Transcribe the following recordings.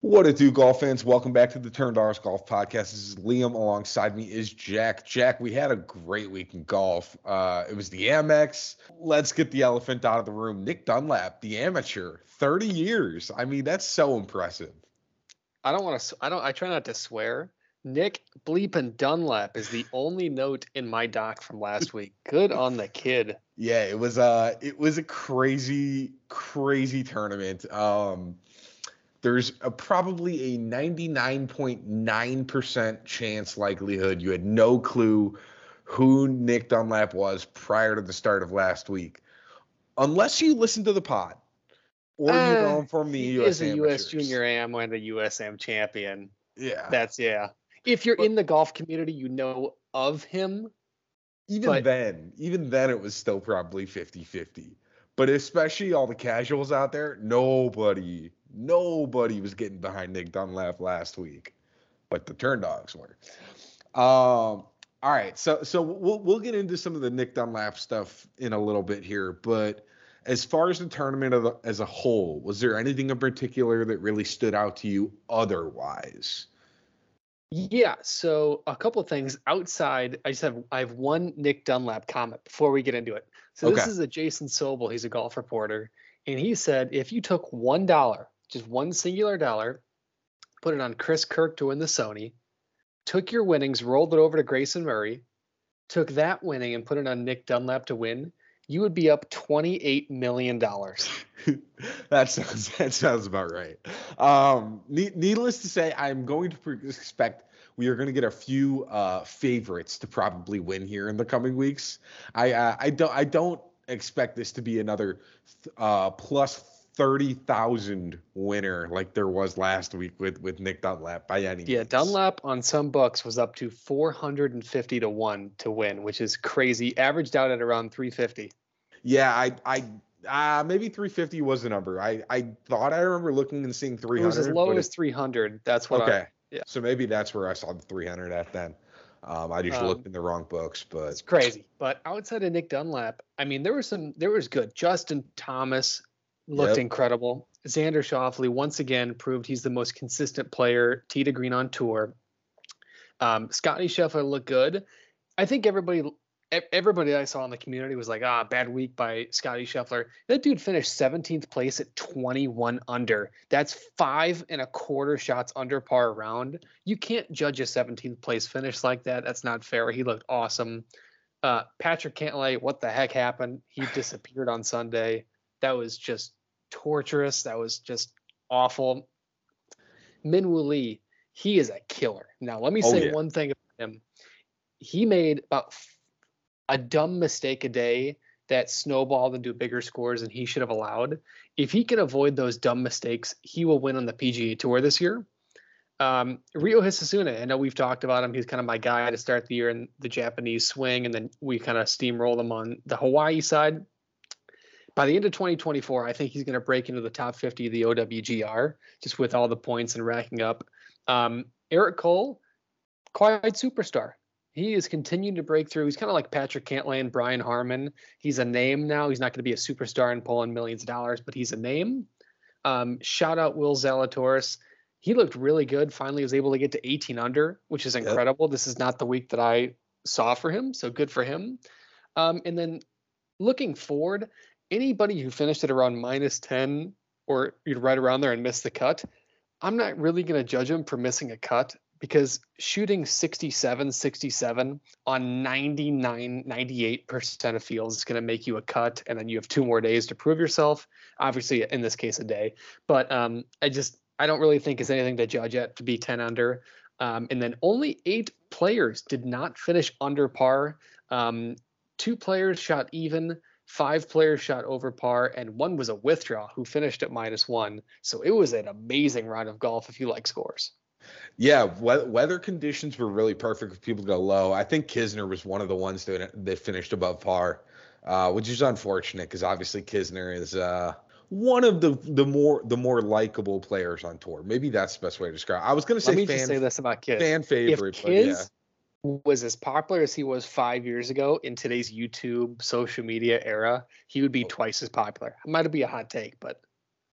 What it do, golf fans? Welcome back to the Turn Dollars Golf Podcast. This is Liam. Alongside me is Jack. Jack, we had a great week in golf. Uh, it was the Amex. Let's get the elephant out of the room. Nick Dunlap, the amateur, 30 years. I mean, that's so impressive. I don't want to. I don't. I try not to swear. Nick Bleepin Dunlap is the only note in my doc from last week. Good on the kid. Yeah, it was. Uh, it was a crazy, crazy tournament. Um there's a, probably a 99.9% chance likelihood you had no clue who Nick Dunlap was prior to the start of last week. Unless you listen to the pod or uh, you know him from the he US is a US Junior Am and a US Am champion. Yeah. That's yeah. If you're but, in the golf community, you know of him. Even but, then, even then it was still probably 50-50. But especially all the casuals out there, nobody Nobody was getting behind Nick Dunlap last week, but the turn dogs were. Um, all right, so so we'll we'll get into some of the Nick Dunlap stuff in a little bit here, but as far as the tournament as a whole, was there anything in particular that really stood out to you otherwise? Yeah, so a couple of things outside. I just have I have one Nick Dunlap comment before we get into it. So okay. this is a Jason Sobel. He's a golf reporter, and he said if you took one dollar just one singular dollar, put it on Chris Kirk to win the Sony, took your winnings, rolled it over to Grayson Murray, took that winning and put it on Nick Dunlap to win, you would be up $28 million. that sounds that sounds about right. Um, needless to say, I'm going to expect we are going to get a few uh, favorites to probably win here in the coming weeks. I uh, I don't I don't expect this to be another uh, plus 30,000 winner like there was last week with with Nick Dunlap by any Yeah, means. Dunlap on some books was up to 450 to 1 to win, which is crazy. Averaged out at around 350. Yeah, I I uh, maybe 350 was the number. I I thought I remember looking and seeing 300. It was as low as 300. That's what Okay. I, yeah. So maybe that's where I saw the 300 at then. Um, I just um, looked in the wrong books, but it's crazy. But outside of Nick Dunlap, I mean, there was some, there was good. Justin Thomas looked yep. incredible. Xander Schauffele once again proved he's the most consistent player, tee to green on tour. Um, Scotty Scheffler looked good. I think everybody everybody I saw in the community was like, ah, bad week by Scotty Scheffler. That dude finished 17th place at 21 under. That's five and a quarter shots under par round. You can't judge a 17th place finish like that. That's not fair. He looked awesome. Uh, Patrick Cantlay, what the heck happened? He disappeared on Sunday. That was just torturous. That was just awful. Minwoo Lee, he is a killer. Now, let me oh, say yeah. one thing about him. He made about a dumb mistake a day that snowballed into bigger scores than he should have allowed. If he can avoid those dumb mistakes, he will win on the PGA Tour this year. Um, Ryo Hisatsune, I know we've talked about him. He's kind of my guy to start the year in the Japanese swing, and then we kind of steamroll him on the Hawaii side by the end of 2024, I think he's going to break into the top 50 of the OWGR just with all the points and racking up. Um, Eric Cole, quite superstar. He is continuing to break through. He's kind of like Patrick Cantlay and Brian Harman. He's a name now. He's not going to be a superstar and pulling millions of dollars, but he's a name. Um, shout out Will Zalatoris. He looked really good. Finally, was able to get to 18 under, which is incredible. Yep. This is not the week that I saw for him, so good for him. Um, and then looking forward, anybody who finished at around minus 10 or you'd right around there and missed the cut, I'm not really going to judge him for missing a cut because shooting 67, 67 on 99, 98% of fields is going to make you a cut. And then you have two more days to prove yourself. Obviously, in this case, a day. But um, I just, I don't really think it's anything to judge at to be 10 under. Um, and then only eight players did not finish under par. Um, two players shot even five players shot over par, and one was a withdraw who finished at minus one. So it was an amazing round of golf if you like scores. Yeah, weather conditions were really perfect for people to go low. I think Kisner was one of the ones that, that finished above par, uh, which is unfortunate because obviously Kisner is uh, one of the the more the more likable players on tour. Maybe that's the best way to describe. It. I was going to say Let me fan, say this about Kiz. Fan favorite, if Kiz, yeah was as popular as he was five years ago in today's YouTube social media era, he would be oh. twice as popular. It might be a hot take, but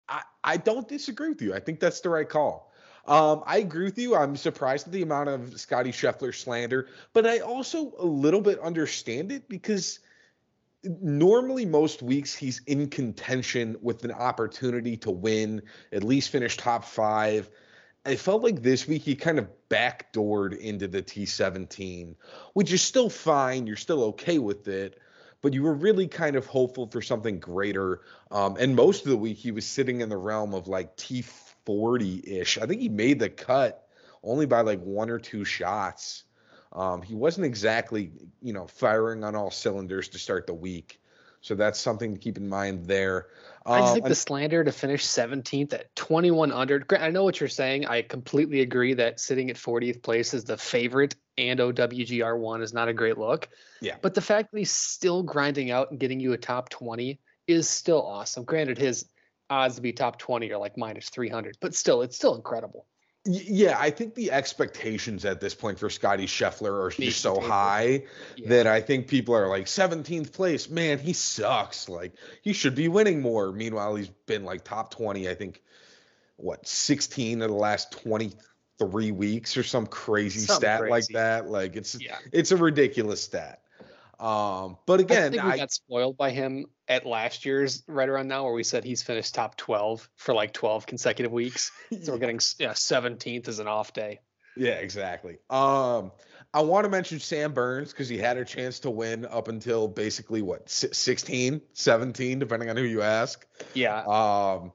I, I don't disagree with you. I think that's the right call. Um, I agree with you. I'm surprised at the amount of Scotty Scheffler slander, but I also a little bit understand it because normally most weeks he's in contention with an opportunity to win, at least finish top five. I felt like this week he kind of backdoored into the T17, which is still fine. You're still okay with it, but you were really kind of hopeful for something greater. Um, and most of the week he was sitting in the realm of like T40 ish. I think he made the cut only by like one or two shots. Um, he wasn't exactly, you know, firing on all cylinders to start the week. So that's something to keep in mind there. I just think um, the slander to finish 17th at 21 under. I know what you're saying. I completely agree that sitting at 40th place is the favorite and OWGR1 is not a great look. Yeah. But the fact that he's still grinding out and getting you a top 20 is still awesome. Granted, his odds to be top 20 are like minus 300, but still, it's still incredible. Yeah, I think the expectations at this point for Scotty Scheffler are just so high yeah. that I think people are like 17th place. Man, he sucks. Like he should be winning more. Meanwhile, he's been like top 20. I think what 16 of the last 23 weeks or some crazy Something stat crazy. like that. Like it's yeah. it's a ridiculous stat. Um, but again, I think we I, got spoiled by him at last year's right around now, where we said he's finished top 12 for like 12 consecutive weeks. So we're getting yeah, 17th as an off day. Yeah, exactly. Um, I want to mention Sam Burns because he had a chance to win up until basically what 16, 17, depending on who you ask. Yeah. Um,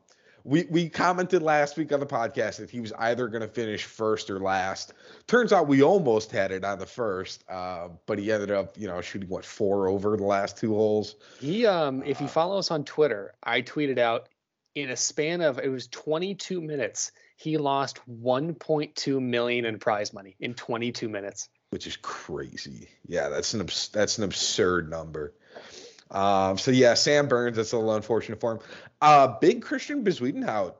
we we commented last week on the podcast that he was either going to finish first or last. Turns out we almost had it on the first, uh, but he ended up, you know, shooting what four over the last two holes. He, um, if you uh, follow us on Twitter, I tweeted out in a span of it was 22 minutes. He lost 1.2 million in prize money in 22 minutes, which is crazy. Yeah, that's an that's an absurd number. Um, so yeah, Sam Burns, that's a little unfortunate for him. Uh, big Christian Bezuidenhout,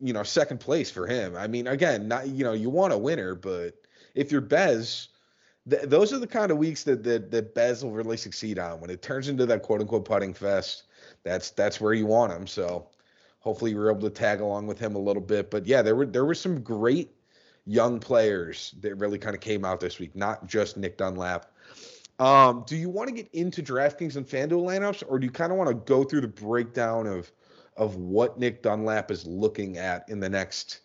you know, second place for him. I mean, again, not you know, you want a winner, but if you're Bez, th- those are the kind of weeks that, that that Bez will really succeed on. When it turns into that quote unquote putting fest, that's that's where you want him. So hopefully you were able to tag along with him a little bit. But yeah, there were there were some great young players that really kind of came out this week, not just Nick Dunlap. Um, do you want to get into DraftKings and FanDuel lineups, or do you kind of want to go through the breakdown of of what Nick Dunlap is looking at in the next,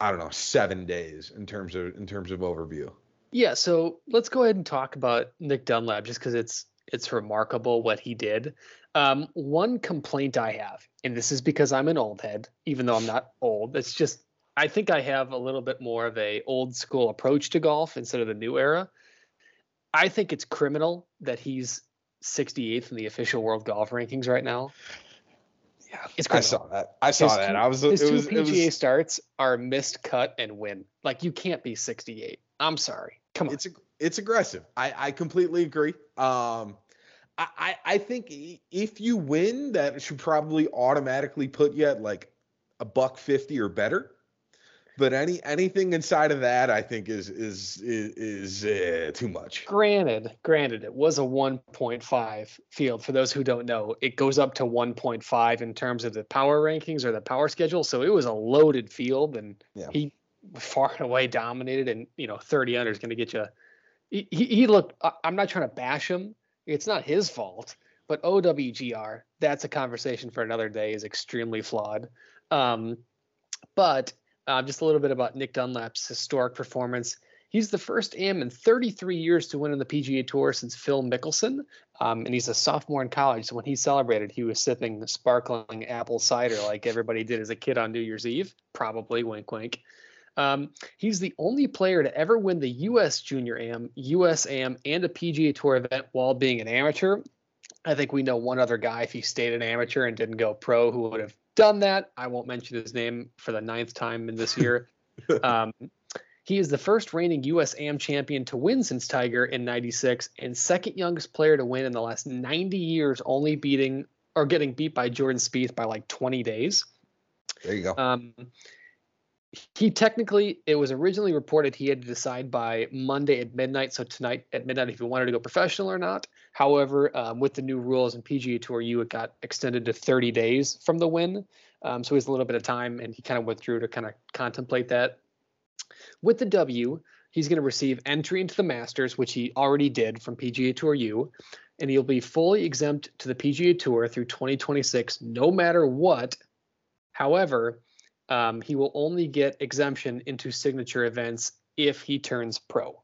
I don't know, seven days in terms of in terms of overview? Yeah, so let's go ahead and talk about Nick Dunlap just because it's it's remarkable what he did. Um, one complaint I have, and this is because I'm an old head, even though I'm not old. It's just I think I have a little bit more of a old school approach to golf instead of the new era. I think it's criminal that he's 68th in the official world golf rankings right now. Yeah, it's criminal. I saw that. I saw his that. Two, I was. His it two was, PGA was, starts are missed cut and win. Like you can't be 68. I'm sorry. Come on. It's it's aggressive. I I completely agree. Um, I I think if you win, that should probably automatically put you at like a buck fifty or better but any anything inside of that i think is is is, is uh, too much. Granted granted it was a 1.5 field. For those who don't know it goes up to 1.5 in terms of the power rankings or the power schedule. So it was a loaded field and yeah. he far and away dominated and you know 30 under is going to get you he, he looked i'm not trying to bash him. It's not his fault but owgr that's a conversation for another day is extremely flawed. Um, but uh, just a little bit about Nick Dunlap's historic performance. He's the first AM in 33 years to win on the PGA Tour since Phil Mickelson, um, and he's a sophomore in college. So when he celebrated, he was sipping sparkling apple cider like everybody did as a kid on New Year's Eve. Probably, wink, wink. Um, he's the only player to ever win the U.S. Junior AM, U.S. AM, and a PGA Tour event while being an amateur. I think we know one other guy, if he stayed an amateur and didn't go pro, who would have done that. I won't mention his name for the ninth time in this year. um, he is the first reigning U.S. AM champion to win since Tiger in '96, and second youngest player to win in the last 90 years, only beating or getting beat by Jordan Spieth by like 20 days. There you go. Um, he technically, it was originally reported he had to decide by Monday at midnight. So tonight at midnight, if he wanted to go professional or not. However, um, with the new rules in PGA Tour, you it got extended to 30 days from the win. Um, so he has a little bit of time, and he kind of withdrew to kind of contemplate that. With the W, he's going to receive entry into the Masters, which he already did from PGA Tour U, and he'll be fully exempt to the PGA Tour through 2026, no matter what. However, um, he will only get exemption into signature events if he turns pro.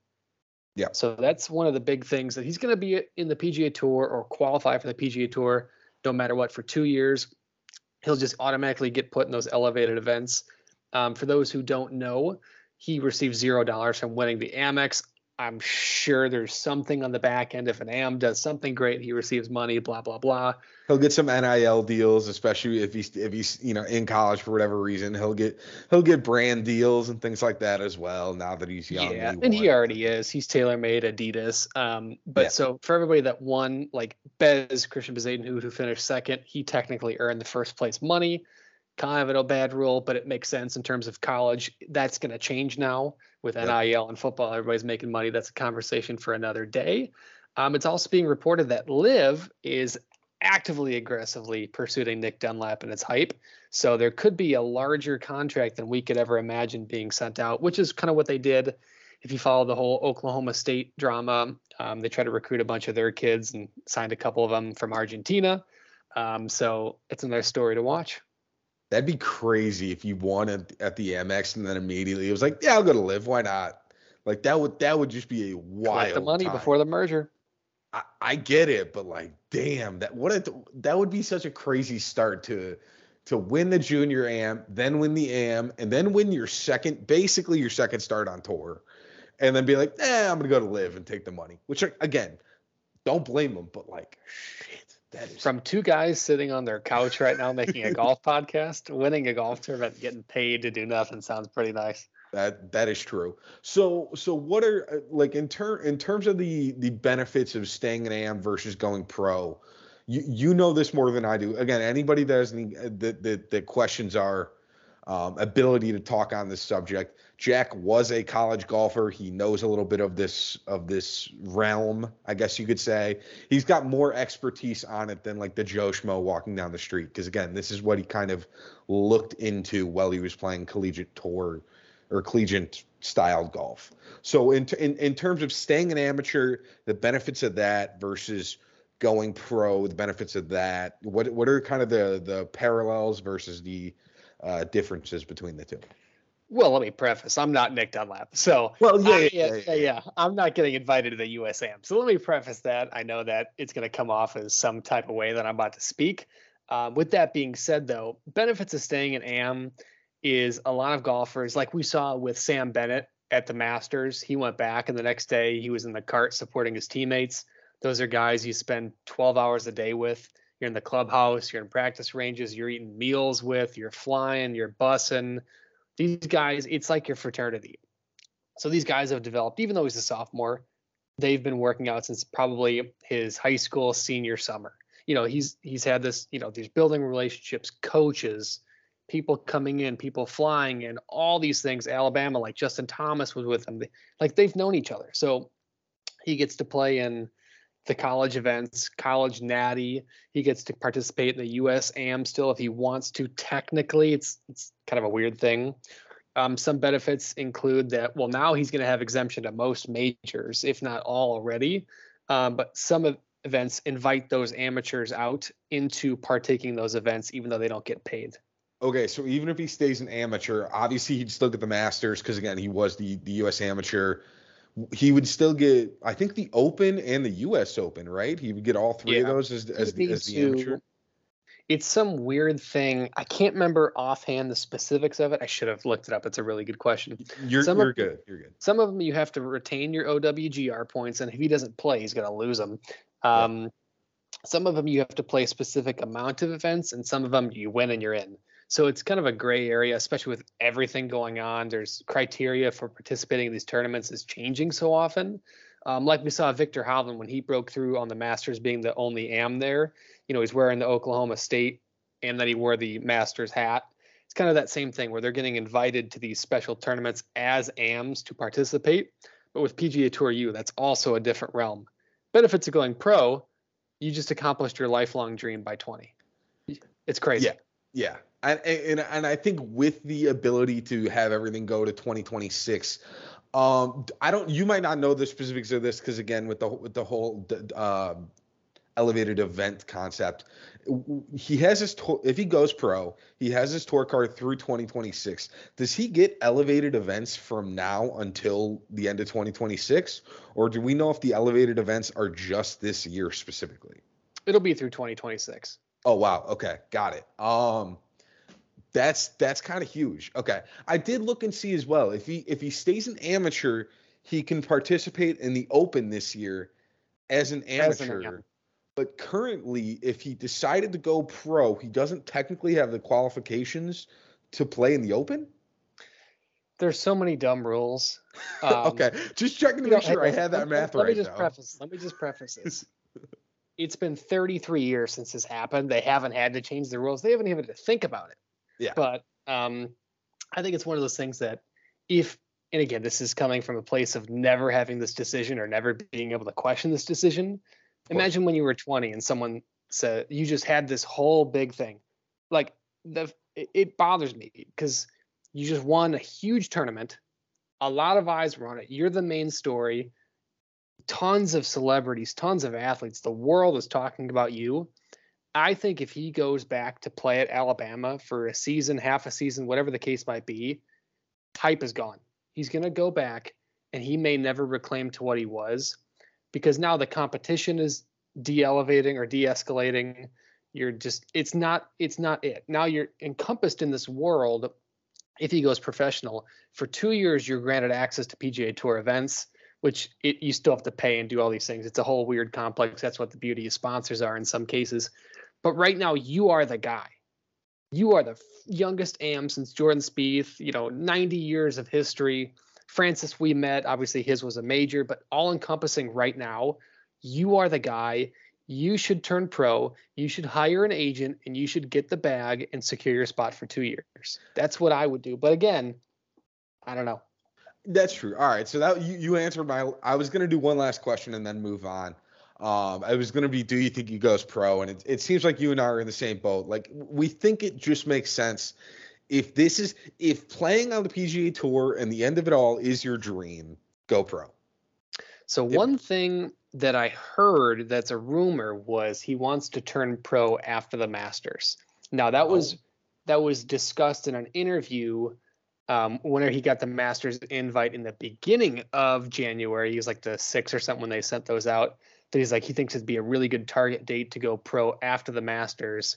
Yeah. So that's one of the big things that he's going to be in the PGA Tour or qualify for the PGA Tour no matter what for two years. He'll just automatically get put in those elevated events. Um, for those who don't know, he received zero dollars from winning the Amex. I'm sure there's something on the back end. If an AM does something great, he receives money. Blah blah blah. He'll get some NIL deals, especially if he's if he's you know in college for whatever reason. He'll get he'll get brand deals and things like that as well. Now that he's young, yeah, and he already is. He's TaylorMade Adidas. Um, but yeah. so for everybody that won, like Bez Christian Bezuidenhout, who who finished second, he technically earned the first place money kind of a bad rule, but it makes sense in terms of college. That's going to change now with NIL yep. and football. Everybody's making money. That's a conversation for another day. Um, it's also being reported that LIV is actively aggressively pursuing Nick Dunlap and its hype. So there could be a larger contract than we could ever imagine being sent out, which is kind of what they did. If you follow the whole Oklahoma State drama, um, they tried to recruit a bunch of their kids and signed a couple of them from Argentina. Um, so it's another story to watch. That'd be crazy if you won at, at the Amex and then immediately it was like, yeah, I'll go to LIV. Why not? Like that would that would just be a wild. Collect the money time. before the merger. I, I get it, but like, damn, that what a, that would be such a crazy start to to win the junior am, then win the am, and then win your second, basically your second start on tour, and then be like, eh, I'm gonna go to LIV and take the money. Which again, don't blame them, but like, from two guys sitting on their couch right now making a golf podcast, winning a golf tournament, getting paid to do nothing sounds pretty nice. That that is true. So so what are uh, like in ter- in terms of the the benefits of staying an AM versus going pro? You you know this more than I do. Again, anybody that has any the the, the questions are um, ability to talk on this subject. Jack was a college golfer. He knows a little bit of this of this realm, I guess you could say. He's got more expertise on it than like the Joe Schmo walking down the street. Because again, this is what he kind of looked into while he was playing collegiate tour or collegiate styled golf. So in, in in terms of staying an amateur, the benefits of that versus going pro, the benefits of that. What what are kind of the the parallels versus the uh, differences between the two? Well, let me preface. I'm not Nick Dunlap, so well, yeah, I, yeah, yeah, yeah, I'm not getting invited to the USAM. So let me preface that. I know that it's going to come off as some type of way that I'm about to speak. Um, with that being said, though, benefits of staying in AM is a lot of golfers, like we saw with Sam Bennett at the Masters. He went back, and the next day he was in the cart supporting his teammates. Those are guys you spend 12 hours a day with. You're in the clubhouse, you're in practice ranges, you're eating meals with, you're flying, you're bussing these guys, it's like your fraternity. So these guys have developed, even though he's a sophomore, they've been working out since probably his high school senior summer. You know, he's he's had this, you know, these building relationships, coaches, people coming in, people flying in, all these things. Alabama, like Justin Thomas was with him. Like they've known each other. So he gets to play in the college events, college natty. He gets to participate in the US AM still if he wants to. Technically, it's it's kind of a weird thing. Um, some benefits include that. Well, now he's going to have exemption to most majors, if not all already. Um, but some events invite those amateurs out into partaking those events, even though they don't get paid. Okay, so even if he stays an amateur, obviously he'd still get the Masters because again he was the the U.S. amateur he would still get I think the Open and the U.S. Open, right? He would get all three yeah. of those as as, the, as the amateur. It's some weird thing. I can't remember offhand the specifics of it. I should have looked it up. It's a really good question. You're, some you're of, good. You're good. Some of them you have to retain your OWGR points, and if he doesn't play, he's going to lose them. Um, yeah. Some of them you have to play a specific amount of events, and some of them you win and you're in. So it's kind of a gray area, especially with everything going on. There's criteria for participating in these tournaments is changing so often. Um, like we saw Viktor Hovland when he broke through on the Masters, being the only AM there. You know, he's wearing the Oklahoma State, and then he wore the Masters hat. It's kind of that same thing where they're getting invited to these special tournaments as AMs to participate. But with PGA Tour U, that's also a different realm. Benefits of going pro, you just accomplished your lifelong dream by 20. It's crazy. Yeah. Yeah. And, and and I think with the ability to have everything go to 2026, um, I don't. You might not know the specifics of this because again, with the with the whole uh, elevated event concept, he has his tour, if he goes pro, he has his tour card through 2026. Does he get elevated events from now until the end of 2026, or do we know if the elevated events are just this year specifically? It'll be through 2026. Oh wow. Okay, got it. Um, that's that's kind of huge. Okay, I did look and see as well. If he if he stays an amateur, he can participate in the Open this year as an amateur. As an, but currently, if he decided to go pro, he doesn't technically have the qualifications to play in the Open. There's so many dumb rules. Um, okay, just checking to make know, sure I had that math let, right. Let me just preface. Let me just preface this. it's been 33 years since this happened. They haven't had to change the rules. They haven't even had to think about it. Yeah. But um, I think it's one of those things that if and again, this is coming from a place of never having this decision or never being able to question this decision. Imagine when you were 20 and someone said you just had this whole big thing. Like the it bothers me because you just won a huge tournament. A lot of eyes were on it. You're the main story. Tons of celebrities, tons of athletes. The world is talking about you. I think if he goes back to play at Alabama for a season, half a season, whatever the case might be, hype is gone. He's going to go back and he may never reclaim to what he was because now the competition is de-elevating or de-escalating. You're just it's not it's not it. Now you're encompassed in this world if he goes professional. For 2 years you're granted access to PGA Tour events which it, you still have to pay and do all these things. It's a whole weird complex. That's what the beauty of sponsors are in some cases. But right now, you are the guy. You are the youngest AM since Jordan Spieth. You know, 90 years of history. Francis Ouimet. obviously his was a major, but all encompassing right now. You are the guy. You should turn pro. You should hire an agent, and you should get the bag and secure your spot for two years. That's what I would do. But again, I don't know. That's true. All right. So that you, you answered my. I was gonna do one last question and then move on. Um, I was gonna be, do you think he goes pro? And it, it seems like you and I are in the same boat. Like we think it just makes sense. If this is if playing on the PGA Tour and the end of it all is your dream, go pro. So if, one thing that I heard that's a rumor was he wants to turn pro after the Masters. Now that was oh. that was discussed in an interview um, whenever he got the Masters invite in the beginning of January. He was like the sixth or something when they sent those out that he's like he thinks it'd be a really good target date to go pro after the Masters.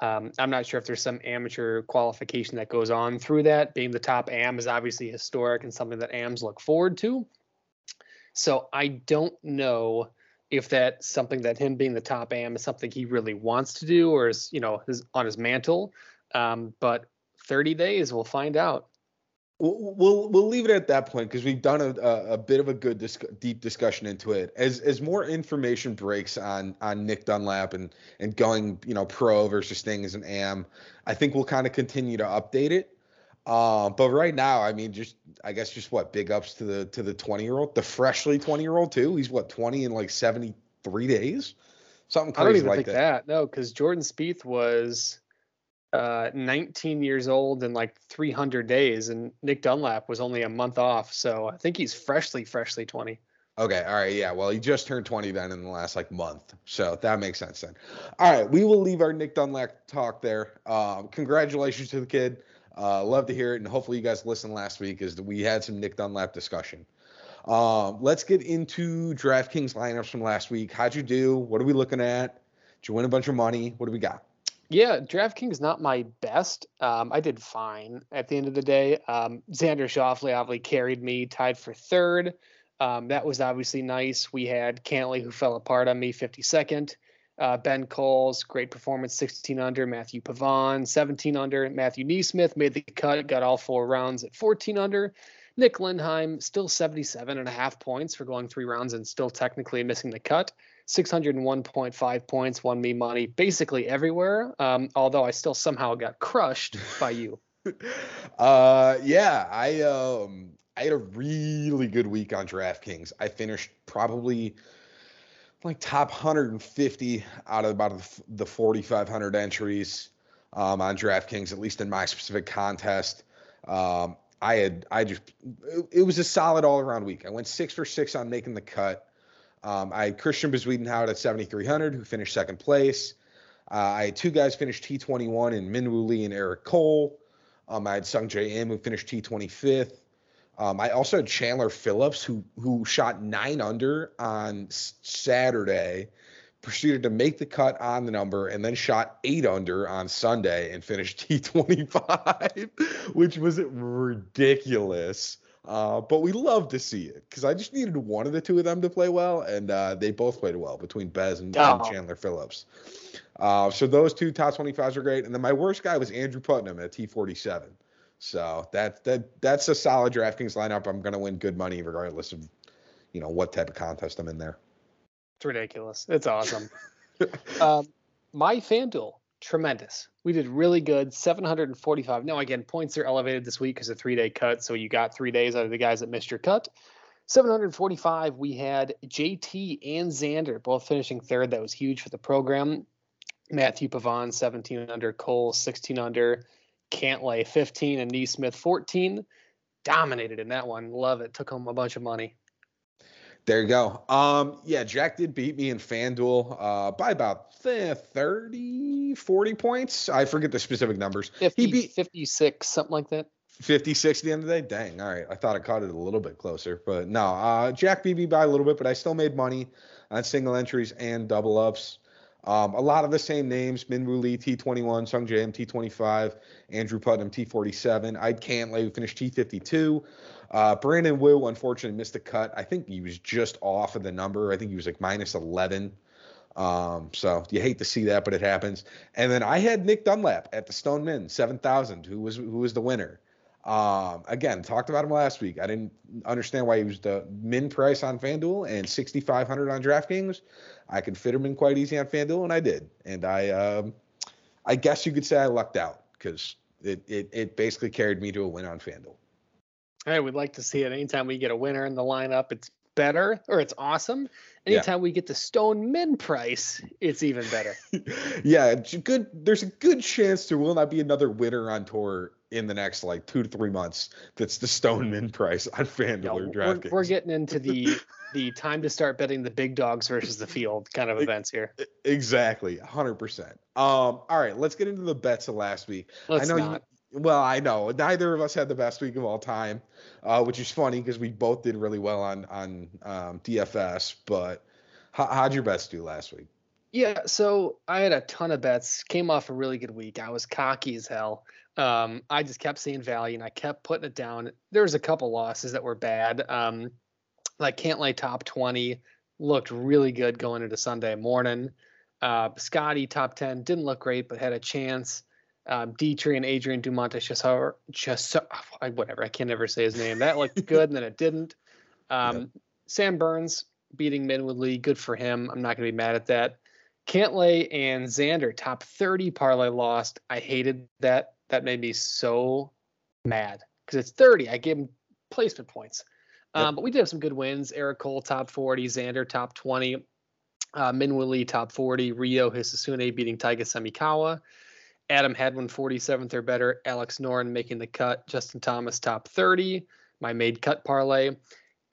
Um, I'm not sure if there's some amateur qualification that goes on through that. Being the top AM is obviously historic and something that AMs look forward to. So I don't know if that's something that him being the top AM is something he really wants to do or is you know his, on his mantle. Um, but 30 days, we'll find out. We'll we'll leave it at that point because we've done a, a, a, bit of a good deep discussion into it. As as more information breaks on on Nick Dunlap and and going you know pro versus staying as an AM, I think we'll kind of continue to update it. Uh, but right now, I mean, just I guess just what big ups to the to the twenty year old, the freshly twenty year old too. He's what twenty in like seventy three days, something crazy I don't even like think that. that. No, because Jordan Spieth was uh, 19 years old and like 300 days, and Nick Dunlap was only a month off. So I think he's freshly, freshly 20. Okay, all right, yeah. Well, he just turned 20 then in the last like month, so that makes sense then. All right, we will leave our Nick Dunlap talk there. Um, congratulations to the kid. Uh, love to hear it, and hopefully you guys listened last week as we had some Nick Dunlap discussion. Um, let's get into DraftKings lineups from last week. How'd you do? What are we looking at? Did you win a bunch of money? What do we got? Yeah, DraftKings not my best. Um, I did fine at the end of the day. Um, Xander Schauffele obviously carried me, tied for third. Um, that was obviously nice. We had Cantlay who fell apart on me, 52nd. Uh, ben Coles, great performance, 16 under. Matthew Pavon, 17 under. Matthew NeSmith made the cut, got all four rounds at 14 under. Nick Lindheim, still 77 and a half points for going three rounds and still technically missing the cut. 601.5 points, won me money basically everywhere. Um, although I still somehow got crushed by you. uh, yeah, I um, I had a really good week on DraftKings. I finished probably like top 150 out of about the 4,500 entries. um, on DraftKings, at least in my specific contest. Um, I had I just it, it, was a solid all around week. I went six for six on making the cut. Um, I had Christian Bezuidenhout at 7,300, who finished second place. Uh, I had two guys finish T21 in Minwoo Lee and Eric Cole. Um, I had Sungjae Im, who finished T25th. Um, I also had Chandler Phillips, who who shot nine under on Saturday, proceeded to make the cut on the number, and then shot eight under on Sunday and finished T25, which was ridiculous. Uh, but we love to see it because I just needed one of the two of them to play well, and uh, they both played well between Bez and, oh. and Chandler Phillips. Uh, so those two top 25s are great. And then my worst guy was Andrew Putnam at T47. So that that that's a solid DraftKings lineup. I'm going to win good money regardless of you know what type of contest I'm in there. It's ridiculous. It's awesome. um, my FanDuel tremendous. We did really good, 745. Now, again, points are elevated this week because of three day cut. So you got three days out of the guys that missed your cut. 745, we had JT and Xander both finishing third. That was huge for the program. Matthew Pavon, 17 under, Cole, 16 under, Cantlay, 15, and NeSmith, 14. Dominated in that one. Love it. Took home a bunch of money. There you go. Um, yeah, Jack did beat me in FanDuel uh, by about 30, 40 points. I forget the specific numbers. 50, he beat 56, something like that. 56 at the end of the day. Dang. All right. I thought I caught it a little bit closer, but no. Uh, Jack beat me by a little bit, but I still made money on single entries and double ups. Um, a lot of the same names: Minwoo Lee T21, Sung Jae Im T25, Andrew Putnam T47. I Cantlay who finished T52. Uh, Brandon Wu unfortunately missed the cut. I think he was just off of the number. I think he was like minus 11. Um, so you hate to see that, but it happens. And then I had Nick Dunlap at the Stone Min 7,000, who was who was the winner. Um, again, talked about him last week. I didn't understand why he was the min price on FanDuel and 6,500 on DraftKings. I could fit him in quite easy on FanDuel, and I did. And I, um, I guess you could say I lucked out because it, it it basically carried me to a win on FanDuel. Hey, we'd like to see it. Anytime we get a winner in the lineup, it's better or it's awesome. Anytime yeah. we get the stone min price, it's even better. yeah, good. There's a good chance there will not be another winner on tour in the next like two to three months. That's the stone min price on FanDuel yeah, or DraftKings. We're, we're getting into the the time to start betting the big dogs versus the field kind of events here. Exactly, hundred percent. Um, all right, let's get into the bets of last week. Let's I know not. You, well, I know neither of us had the best week of all time, uh, which is funny because we both did really well on on um, DFS. But how, how'd your bets do last week? Yeah, so I had a ton of bets. Came off a really good week. I was cocky as hell. Um, I just kept seeing value and I kept putting it down. There was a couple losses that were bad. Um, like Cantlay top 20 looked really good going into Sunday morning. Uh, Scotty top 10 didn't look great, but had a chance. Um, Dietrich and Adrian Dumonte Chassar, Chassar, whatever, I can never say his name. That looked good, and then it didn't. Um, yep. Sam Burns beating Minwoo Lee, good for him. I'm not going to be mad at that. Cantlay and Xander, top 30 parlay lost. I hated that. That made me so mad because it's 30. I gave him placement points. Um, But we did have some good wins. Eric Cole, top 40. Xander, top 20. Uh, Minwoo Lee, top 40. Ryo Hisatsune beating Taiga Semikawa. Adam Hadwin, 47th or better. Alex Noren making the cut. Justin Thomas, top 30. My made cut parlay.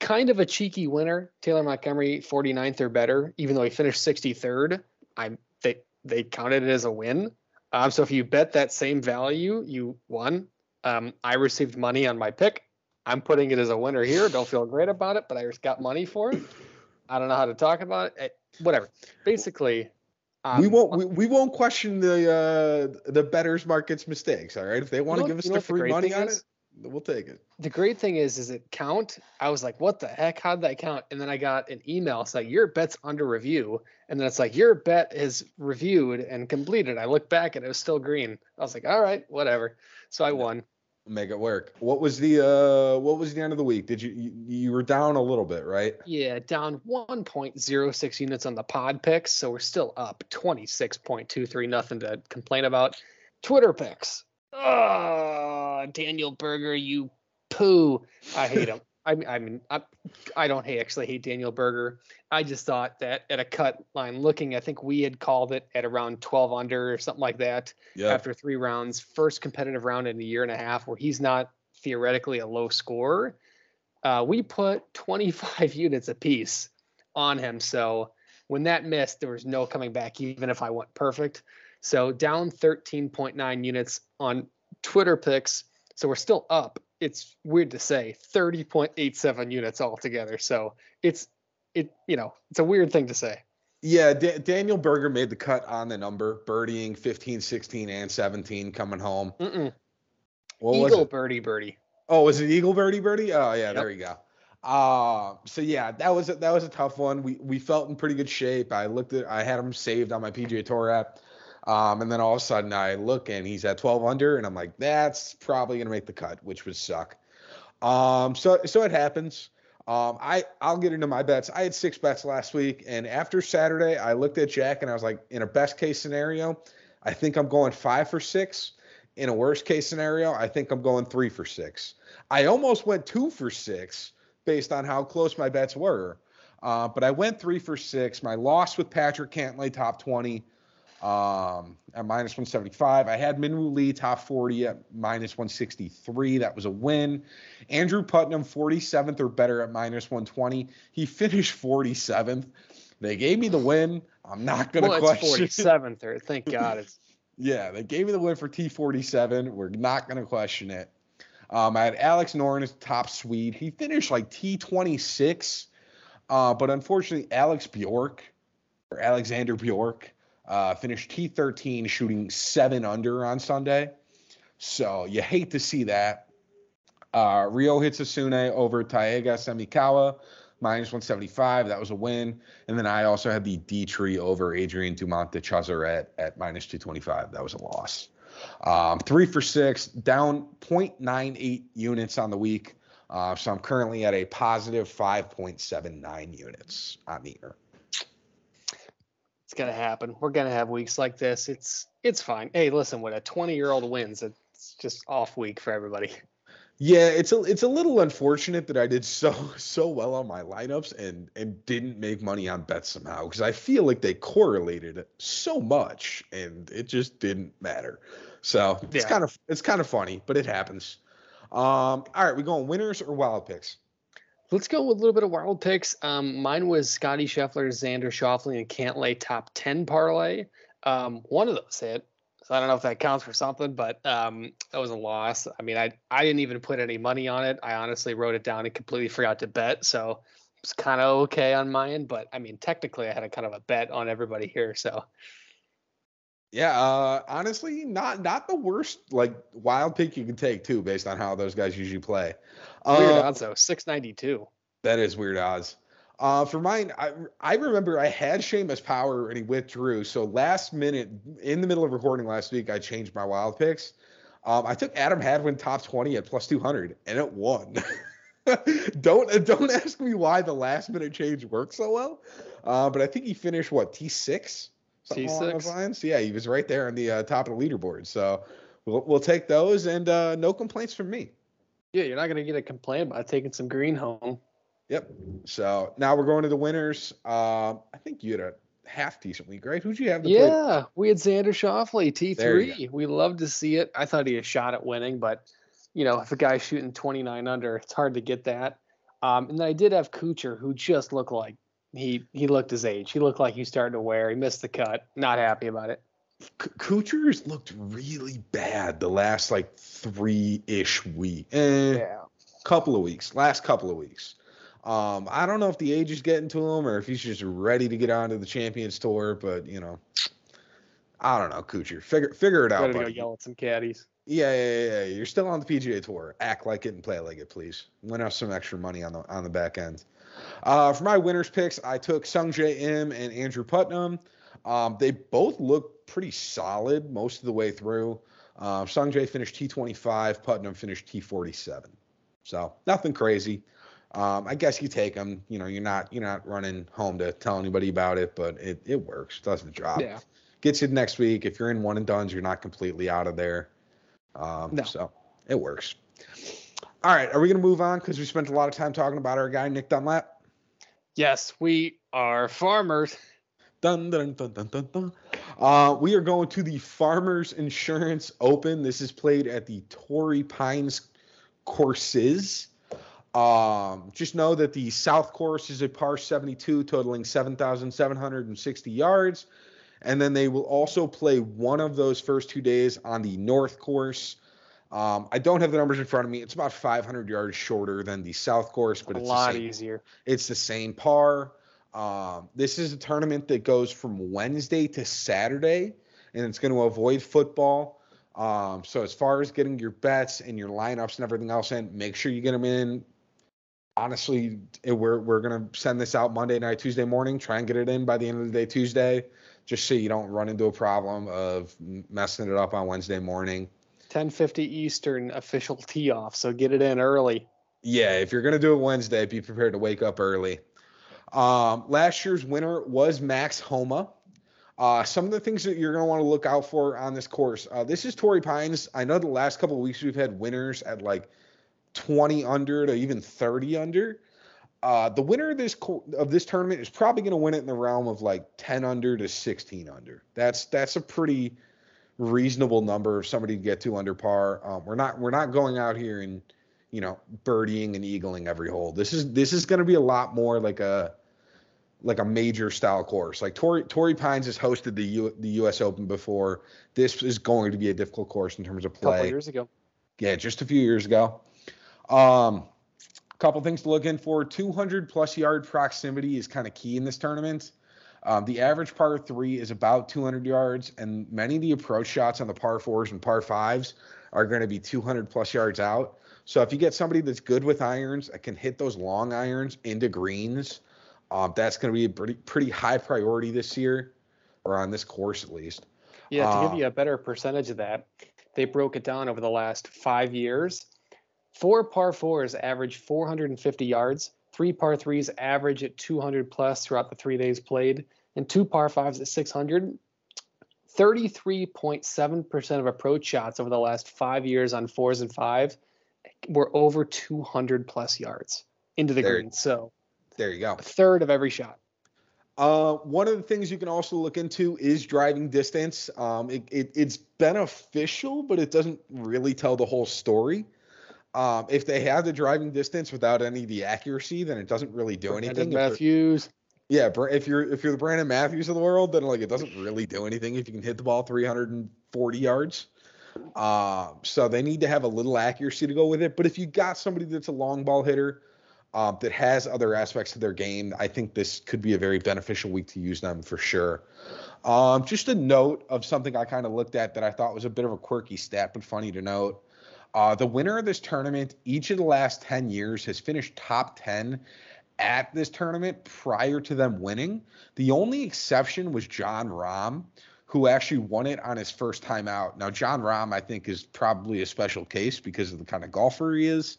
Kind of a cheeky winner. Taylor Montgomery, 49th or better, even though he finished 63rd. I'm they they counted it as a win. Um, so if you bet that same value, you won. Um, I received money on my pick. I'm putting it as a winner here. Don't feel great about it, but I just got money for it. I don't know how to talk about it. it whatever. Basically, um, we won't we, we won't question the uh, the betters market's mistakes. All right, if they want to give us the free money on is? it, we'll take it. The great thing is, is it count? I was like, what the heck? How'd that count? And then I got an email It's like your bet's under review, and then it's like your bet is reviewed and completed. I look back and it was still green. I was like, all right, whatever. So I won make it work. What was the uh what was the end of the week? Did you you, you were down a little bit, right? Yeah, down 1.06 units on the pod picks, so we're still up 26.23 nothing to complain about. Twitter picks. Oh, Daniel Berger, you poo. I hate him. I mean, I mean, I, I don't hate, actually hate Daniel Berger. I just thought that at a cut line looking, I think we had called it at around 12 under or something like that Yeah. after three rounds. First competitive round in a year and a half where he's not theoretically a low scorer. Uh, we put 25 units apiece on him. So when that missed, there was no coming back, even if I went perfect. So down 13.9 units on Twitter picks. So we're still up. It's weird to say 30.87 units altogether. So it's it you know it's a weird thing to say. Yeah, Da- Daniel Berger made the cut on the number, birdieing 15, 16, and 17 coming home. Mm-mm. What was Eagle it? birdie birdie. Oh, was it Eagle Birdie Birdie? Oh yeah, Yep. there you go. Uh, so yeah, that was a, that was a tough one. We we felt in pretty good shape. I looked at I had him saved on my PGA Tour app. Um, and then all of a sudden I look and he's at 12 under and I'm like, that's probably gonna make the cut, which would suck. Um, so so it happens. Um, I I'll get into my bets. I had six bets last week, and after Saturday, I looked at Jack and I was like, in a best case scenario, I think I'm going five for six. In a worst case scenario, I think I'm going three for six. I almost went two for six based on how close my bets were. Uh, but I went three for six. My loss with Patrick Cantlay top 20 um, at minus 175. I had Minwoo Lee top 40 at minus 163. That was a win. Andrew Putnam 47th or better at minus 120. He finished 47th. They gave me the win. I'm not going to Well, it's 47th or thank God it's Yeah, they gave me the win for T47. We're not going to question it. Um, I had Alex Noren as top Swede. He finished like T26, uh, but unfortunately, Alex Bjork or Alexander Bjork uh, finished T13, shooting seven under on Sunday. So you hate to see that. Uh, Ryo Hisatsune over Taiga Semikawa, minus 175. That was a win. And then I also had the Detry over Adrian Dumont de Chassart at minus 225. That was a loss. Um, three for six, down 0.98 units on the week. Uh, so I'm currently at a positive 5.79 units on the year. It's gonna happen. We're gonna have weeks like this. It's it's fine. Hey, listen, when a 20 year old wins, it's just off week for everybody. Yeah, it's a it's a little unfortunate that I did so so well on my lineups and and didn't make money on bets somehow because I feel like they correlated so much and it just didn't matter. So it's Yeah. kind of it's kind of funny, but it happens. Um, all right, we going winners or wild picks? Let's go with a little bit of wild picks. Um, mine was Scotty Scheffler, Xander Schauffele, and Cantlay top 10 parlay. Um, one of those hit. So I don't know if that counts for something, but um, that was a loss. I mean, I I didn't even put any money on it. I honestly wrote it down and completely forgot to bet. So it's kind of okay on my end. But I mean, technically, I had a kind of a bet on everybody here. So Yeah, uh, honestly, not not the worst like wild pick you can take too, based on how those guys usually play. weird Uh, odds though, 692. That is weird odds. Uh, for mine, I I remember I had Seamus Power and he withdrew. So last minute, in the middle of recording last week, I changed my wild picks. Um, I took Adam Hadwin top twenty at plus two hundred, and it won. don't don't ask me why the last minute change worked so well, uh, but I think he finished what T six. T6? Yeah, he was right there on the uh, top of the leaderboard. So we'll we'll take those, and uh, no complaints from me. Yeah, you're not gonna get a complaint about taking some green home. Yep. So now we're going to the winners. Um, I think you had a half decent week, right? Who'd you have to play? Yeah, we had Xander Schauffele, T3. We love to see it. I thought he had a shot at winning, but you know, if a guy's shooting 29 under, it's hard to get that. Um, and then I did have Kuchar, who just looked like he he looked his age. He looked like he was starting to wear. He missed the cut. Not happy about it. K- Kuchar's looked really bad the last like three ish week, eh, Yeah. couple of weeks, last couple of weeks. Um, I don't know if the age is getting to him or if he's just ready to get onto the Champions Tour, but you know, I don't know, Kuchar. Figure figure it out, Gotta go yell at some caddies. Yeah, yeah, yeah, yeah. You're still on the PGA Tour. Act like it and play like it, please. Win us some extra money on the on the back end. Uh, for my winners picks, I took Sungjae Im and Andrew Putnam. Um, they both look pretty solid most of the way through. Uh, Sung J finished T25, Putnam finished T47. So nothing crazy. Um, I guess you take them. You know, you're not you're not running home to tell anybody about it, but it it works. Does the job Yeah. gets you next week. If you're in one and duns, you're not completely out of there. Um, No. So it works. All right, are we going to move on because we spent a lot of time talking about our guy Nick Dunlap? Yes, we are farmers. Dun, dun, dun, dun, dun, dun. Uh, we are going to the Farmers Insurance Open. This is played at the Torrey Pines courses. Um, just know that the South course is a par 72, totaling 7,760 yards. And then they will also play one of those first two days on the North course. Um, I don't have the numbers in front of me. It's about 500 yards shorter than the South course, but a it's a lot the same, easier. It's the same par. Um, this is a tournament that goes from Wednesday to Saturday, and it's going to avoid football. Um, so as far as getting your bets and your lineups and everything else in, make sure you get them in. Honestly, it- we're we're gonna send this out Monday night, Tuesday morning. Try and get it in by the end of the day, Tuesday, just so you don't run into a problem of messing it up on Wednesday morning. 10:50 Eastern official tee off, so get it in early. Yeah, if you're gonna do it Wednesday, be prepared to wake up early. Um, last year's winner was Max Homa. Uh, some of the things that you're gonna want to look out for on this course. Uh, this is Torrey Pines. I know the last couple of weeks we've had winners at like 20 under to even 30 under. Uh, the winner of this co- of this tournament is probably going to win it in the realm of like 10 under to 16 under. That's that's a pretty reasonable number of somebody to get to under par. Um, we're not we're not going out here and you know birdieing and eagling every hole. This is this is going to be a lot more like a like a major style course. Like Torrey Torrey Pines has hosted the U, the U.S. Open before. This is going to be a difficult course in terms of A couple play. years ago. Yeah, just a few years ago. Um, a couple things to look in for: 200 plus yard proximity is kind of key in this tournament. Um, the average par three is about 200 yards, and many of the approach shots on the par fours and par fives are going to be 200 plus yards out. So if you get somebody that's good with irons that can hit those long irons into greens, um, that's going to be a pretty pretty high priority this year, or on this course at least. Yeah, to Uh, give you a better percentage of that, they broke it down over the last five years. Four par fours average 450 yards, three par threes average at 200 plus throughout the three days played, and two par fives at 600. 33.7% of approach shots over the last five years on fours and five were over 200 plus yards into the There- green. So There you go. a third of every shot. Uh, one of the things you can also look into is driving distance. Um, it, it, it's beneficial, but it doesn't really tell the whole story. Um, if they have the driving distance without any of the accuracy, then it doesn't really do Brandon anything. Matthews. yeah, if you're if you're the Brandon Matthews of the world, then like it doesn't really do anything if you can hit the ball 340 yards. Um, so they need to have a little accuracy to go with it. But if you got somebody that's a long ball hitter um, that has other aspects of their game, I think this could be a very beneficial week to use them for sure. Um, just a note of something I kind of looked at that I thought was a bit of a quirky stat, but funny to note. Uh, the winner of this tournament, each of the last 10 years, has finished top 10 at this tournament prior to them winning. The only exception was Jon Rahm, who actually won it on his first time out. Now, Jon Rahm, I think, is probably a special case because of the kind of golfer he is.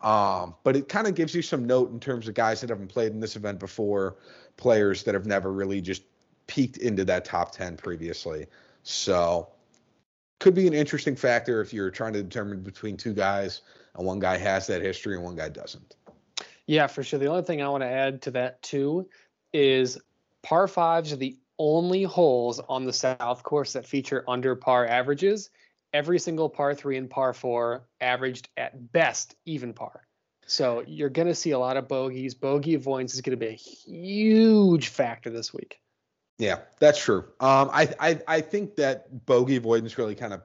Um, but it kind of gives you some note in terms of guys that haven't played in this event before, players that have never really just peaked into that top 10 previously. So, could be an interesting factor if you're trying to determine between two guys and one guy has that history and one guy doesn't. Yeah, for sure. The only thing I want to add to that too is par fives are the only holes on the South course that feature under par averages. Every single par three and par four averaged at best even par. So you're going to see a lot of bogeys. Bogey avoidance is going to be a huge factor this week. Yeah, that's true. Um, I, I I think that bogey avoidance really kind of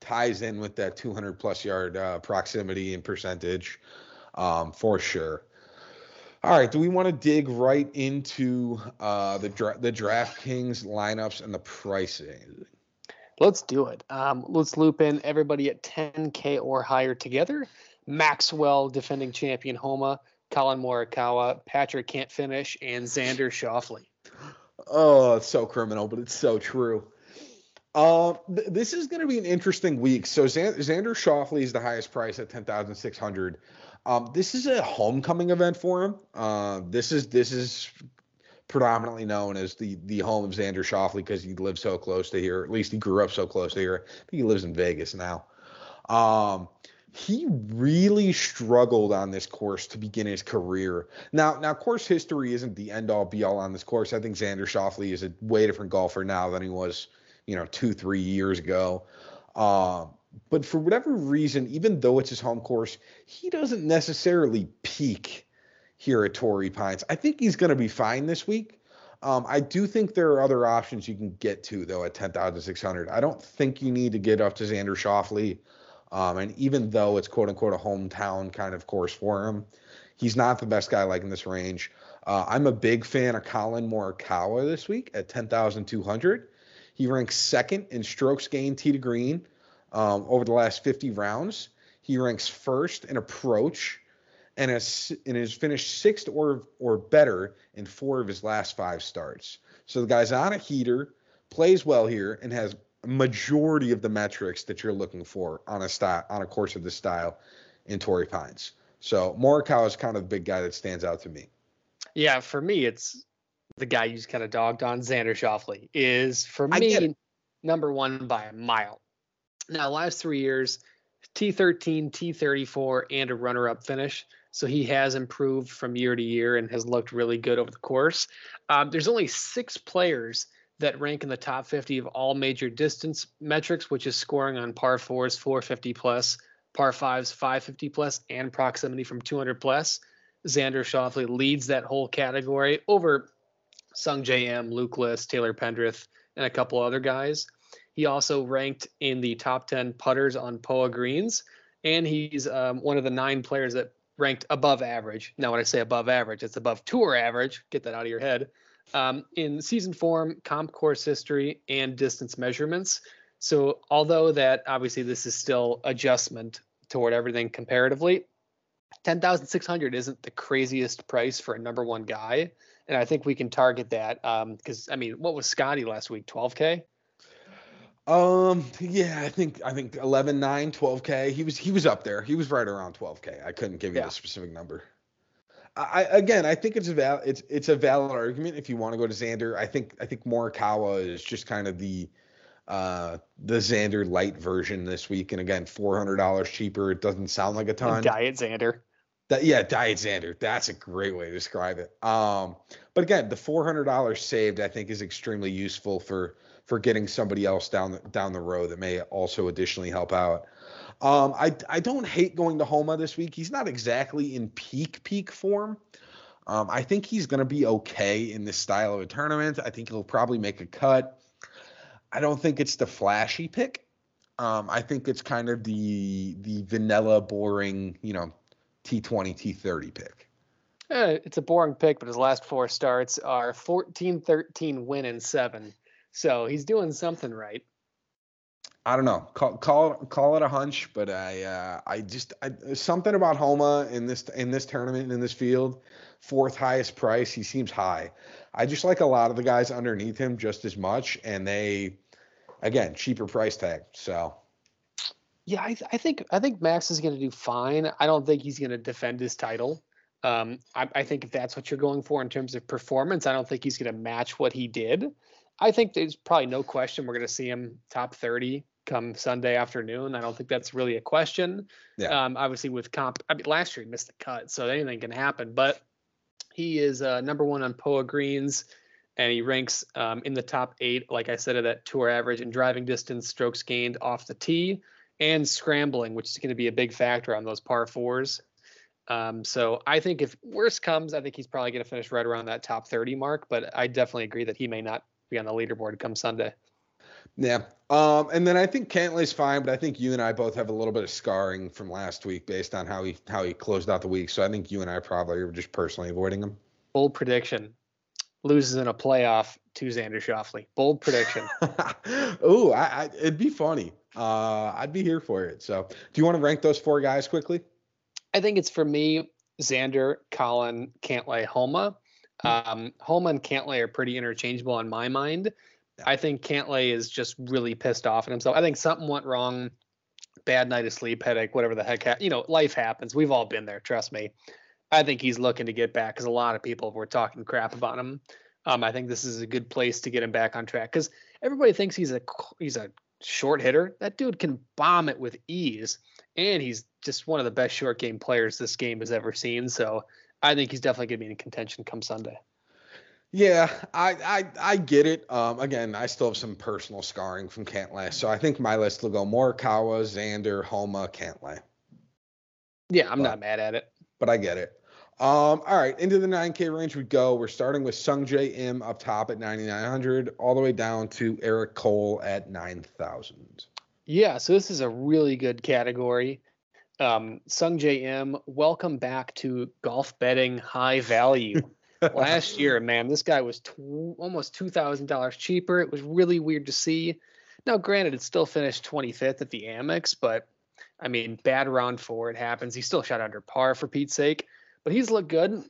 ties in with that 200 plus yard uh, proximity and percentage, um, for sure. All right, do we want to dig right into uh, the dra- the DraftKings lineups and the pricing? Let's do it. Um, let's loop in everybody at 10K or higher together. Maxwell, defending champion Homa, Collin Morikawa, Patrick Can't Finish, and Xander Schauffele. Oh, it's so criminal, but it's so true. Uh, th- this is going to be an interesting week. So Xan- Xander Schauffele is the highest price at ten thousand six hundred. Um, this is a homecoming event for him. Uh, this is this is predominantly known as the the home of Xander Schauffele because he lives so close to here. At least he grew up so close to here. I think he lives in Vegas now. Um, he really struggled on this course to begin his career. Now, now course history isn't the end all be all on this course. I think Xander Schauffele is a way different golfer now than he was, you know, two three years ago. Uh, but for whatever reason, even though it's his home course, he doesn't necessarily peak here at Torrey Pines. I think he's going to be fine this week. Um, I do think there are other options you can get to though at 10,600. I don't think you need to get up to Xander Schauffele. Um, and even though it's quote unquote a hometown kind of course for him, he's not the best guy like in this range. Uh, I'm a big fan of Collin Morikawa this week at 10,200. He ranks second in strokes gained tee to green um, over the last 50 rounds. He ranks first in approach and has and has finished sixth or or better in four of his last five starts. So the guy's on a heater, plays well here, and has majority of the metrics that you're looking for on a style on a course of this style in Torrey Pines. So Morikawa is kind of the big guy that stands out to me. Yeah, for me, it's the guy you just kind of dogged on. Xander Schauffele is for me number one by a mile. Now, last three years, T13, T34, and a runner-up finish. So he has improved from year to year and has looked really good over the course. Um, there's only six players that rank in the top 50 of all major distance metrics, which is scoring on par fours 450 plus, par fives 550 plus, and proximity from 200 plus. Xander Schauffele leads that whole category over Sung Im, Luke List, Taylor Pendrith, and a couple other guys. He also ranked in the top 10 putters on POA greens, and he's um, one of the nine players that ranked above average. Now, when I say above average, it's above tour average. Get that out of your head. Um, in season form, comp course history, and distance measurements. So, although that obviously this is still adjustment toward everything comparatively, 10,600 isn't the craziest price for a number one guy. And I think we can target that because, um, I mean, what was Scotty last week? 12K? Um, yeah, I think I think 11, 9, 12k. He was he was up there. He was right around 12k. I couldn't give you yeah. a specific number. I again, I think it's a val it's it's a valid argument if you want to go to Xander. I think I think Morikawa is just kind of the uh the Xander light version this week, and again, four hundred dollars cheaper. It doesn't sound like a ton. And Diet Xander. That yeah, Diet Xander. That's a great way to describe it. Um, but again, the four hundred dollars saved, I think, is extremely useful for for getting somebody else down the, down the road that may also additionally help out. Um, I I don't hate going to Homa this week. He's not exactly in peak peak form. Um, I think he's going to be okay in this style of a tournament. I think he'll probably make a cut. I don't think it's the flashy pick. Um, I think it's kind of the the vanilla, boring, you know, T20, T30 pick. Eh, it's a boring pick, but his last four starts are 14, 13, win, and seven. So he's doing something right. I don't know. Call call call it a hunch, but I uh, I just I, something about Homa in this in this tournament in this field, fourth highest price. He seems high. I just like a lot of the guys underneath him just as much, and they, again, cheaper price tag. So. Yeah, I, I think I think Max is going to do fine. I don't think he's going to defend his title. Um, I, I think if that's what you're going for in terms of performance, I don't think he's going to match what he did. I think there's probably no question we're going to see him top 30 come Sunday afternoon. I don't think that's really a question. Yeah. Um, obviously, with comp, I mean, last year he missed the cut, so anything can happen. But he is uh, number one on POA greens, and he ranks um, in the top eight, like I said, at that tour average in driving distance, strokes gained off the tee, and scrambling, which is going to be a big factor on those par fours. Um, so I think if worst comes, I think he's probably going to finish right around that top 30 mark. But I definitely agree that he may not be on the leaderboard come Sunday. Yeah. Um, and then I think Cantlay's fine, but I think you and I both have a little bit of scarring from last week based on how he how he closed out the week. So I think you and I probably are just personally avoiding him. Bold prediction. Loses in a playoff to Xander Schauffele. Bold prediction. oh, I, I, it'd be funny. Uh, I'd be here for it. So, do you want to rank those four guys quickly? I think it's for me, Xander, Collin, Cantlay, Homa. Um, Homa and Cantlay are pretty interchangeable in my mind. I think Cantlay is just really pissed off at himself. I think something went wrong. Bad night of sleep, headache, whatever the heck. Ha- you know, life happens. We've all been there. Trust me. I think he's looking to get back because a lot of people were talking crap about him. Um, I think this is a good place to get him back on track because everybody thinks he's a he's a short hitter. That dude can bomb it with ease, and he's just one of the best short game players this game has ever seen. So I think he's definitely going to be in contention come Sunday. Yeah, I, I I get it. Um, again, I still have some personal scarring from Cantlay, so I think my list will go Morikawa, Xander, Homa, Cantlay. Yeah, I'm but, not mad at it. But I get it. Um, all right, into the 9K range we go. We're starting with Sungjae Im up top at 9,900, all the way down to Eric Cole at 9,000. Yeah, so this is a really good category. Um, Sungjae Im, welcome back to golf betting high value. Last year, man, this guy was tw- almost two thousand dollars cheaper. It was really weird to see. Now, granted, it still finished 25th at the Amex, but I mean, bad round four, it happens. He still shot under par for Pete's sake, but he's looked good.